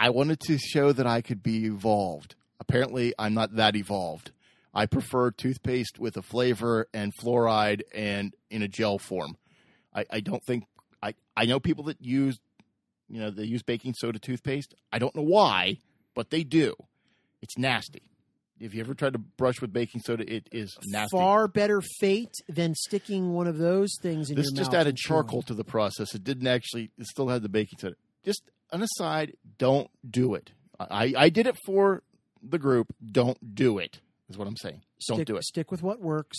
I wanted to show that I could be evolved. Apparently, I'm not that evolved. I prefer toothpaste with a flavor and fluoride and in a gel form. I, I don't think I, I know people that use you know they use baking soda toothpaste. I don't know why, but they do. It's nasty. If you ever tried to brush with baking soda, it is nasty. Far better fate than sticking one of those things in this your just mouth added and chewing. charcoal to the process. It didn't actually. It still had the baking soda. Just an aside, don't do it. I, I did it for the group. Don't do it. Is what I'm saying. Don't stick, do it. Stick with what works.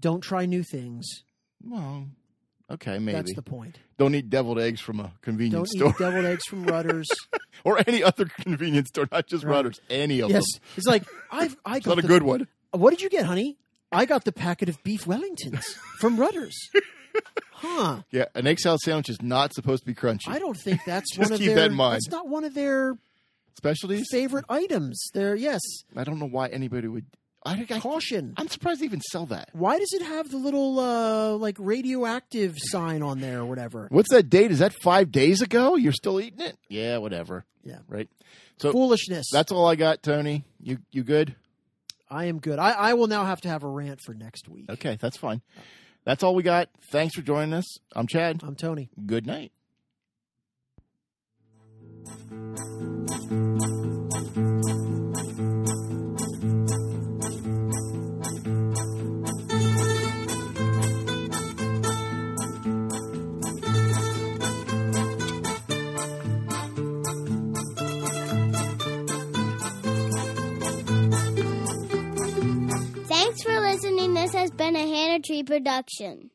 Don't try new things. Well, okay, maybe. That's the point. Don't eat deviled eggs from a convenience store. Don't eat deviled eggs from Rutter's. or any other convenience store, not just Right. Rutter's. Any of them. yes, them. it's like I've I got not a good one. What did you get, honey? I got the packet of beef Wellingtons from Rutter's. Huh? Yeah, an egg salad sandwich is not supposed to be crunchy. I don't think that's Just one of keep their. that in mind. That's not one of their Specialties. favorite items. They're yes. I don't know why anybody would. I, I, Caution. I'm surprised they even sell that. Why does it have the little uh, like radioactive sign on there or whatever? What's that date? Is that five days ago? You're still eating it? Yeah, whatever. Yeah. Right. So Foolishness. that's all I got, Tony. You you good? I am good. I, I will now have to have a rant for next week. Okay, that's fine. That's all we got. Thanks for joining us. I'm Chad. I'm Tony. Good night. Thanks for This has been a Hannah Tree production.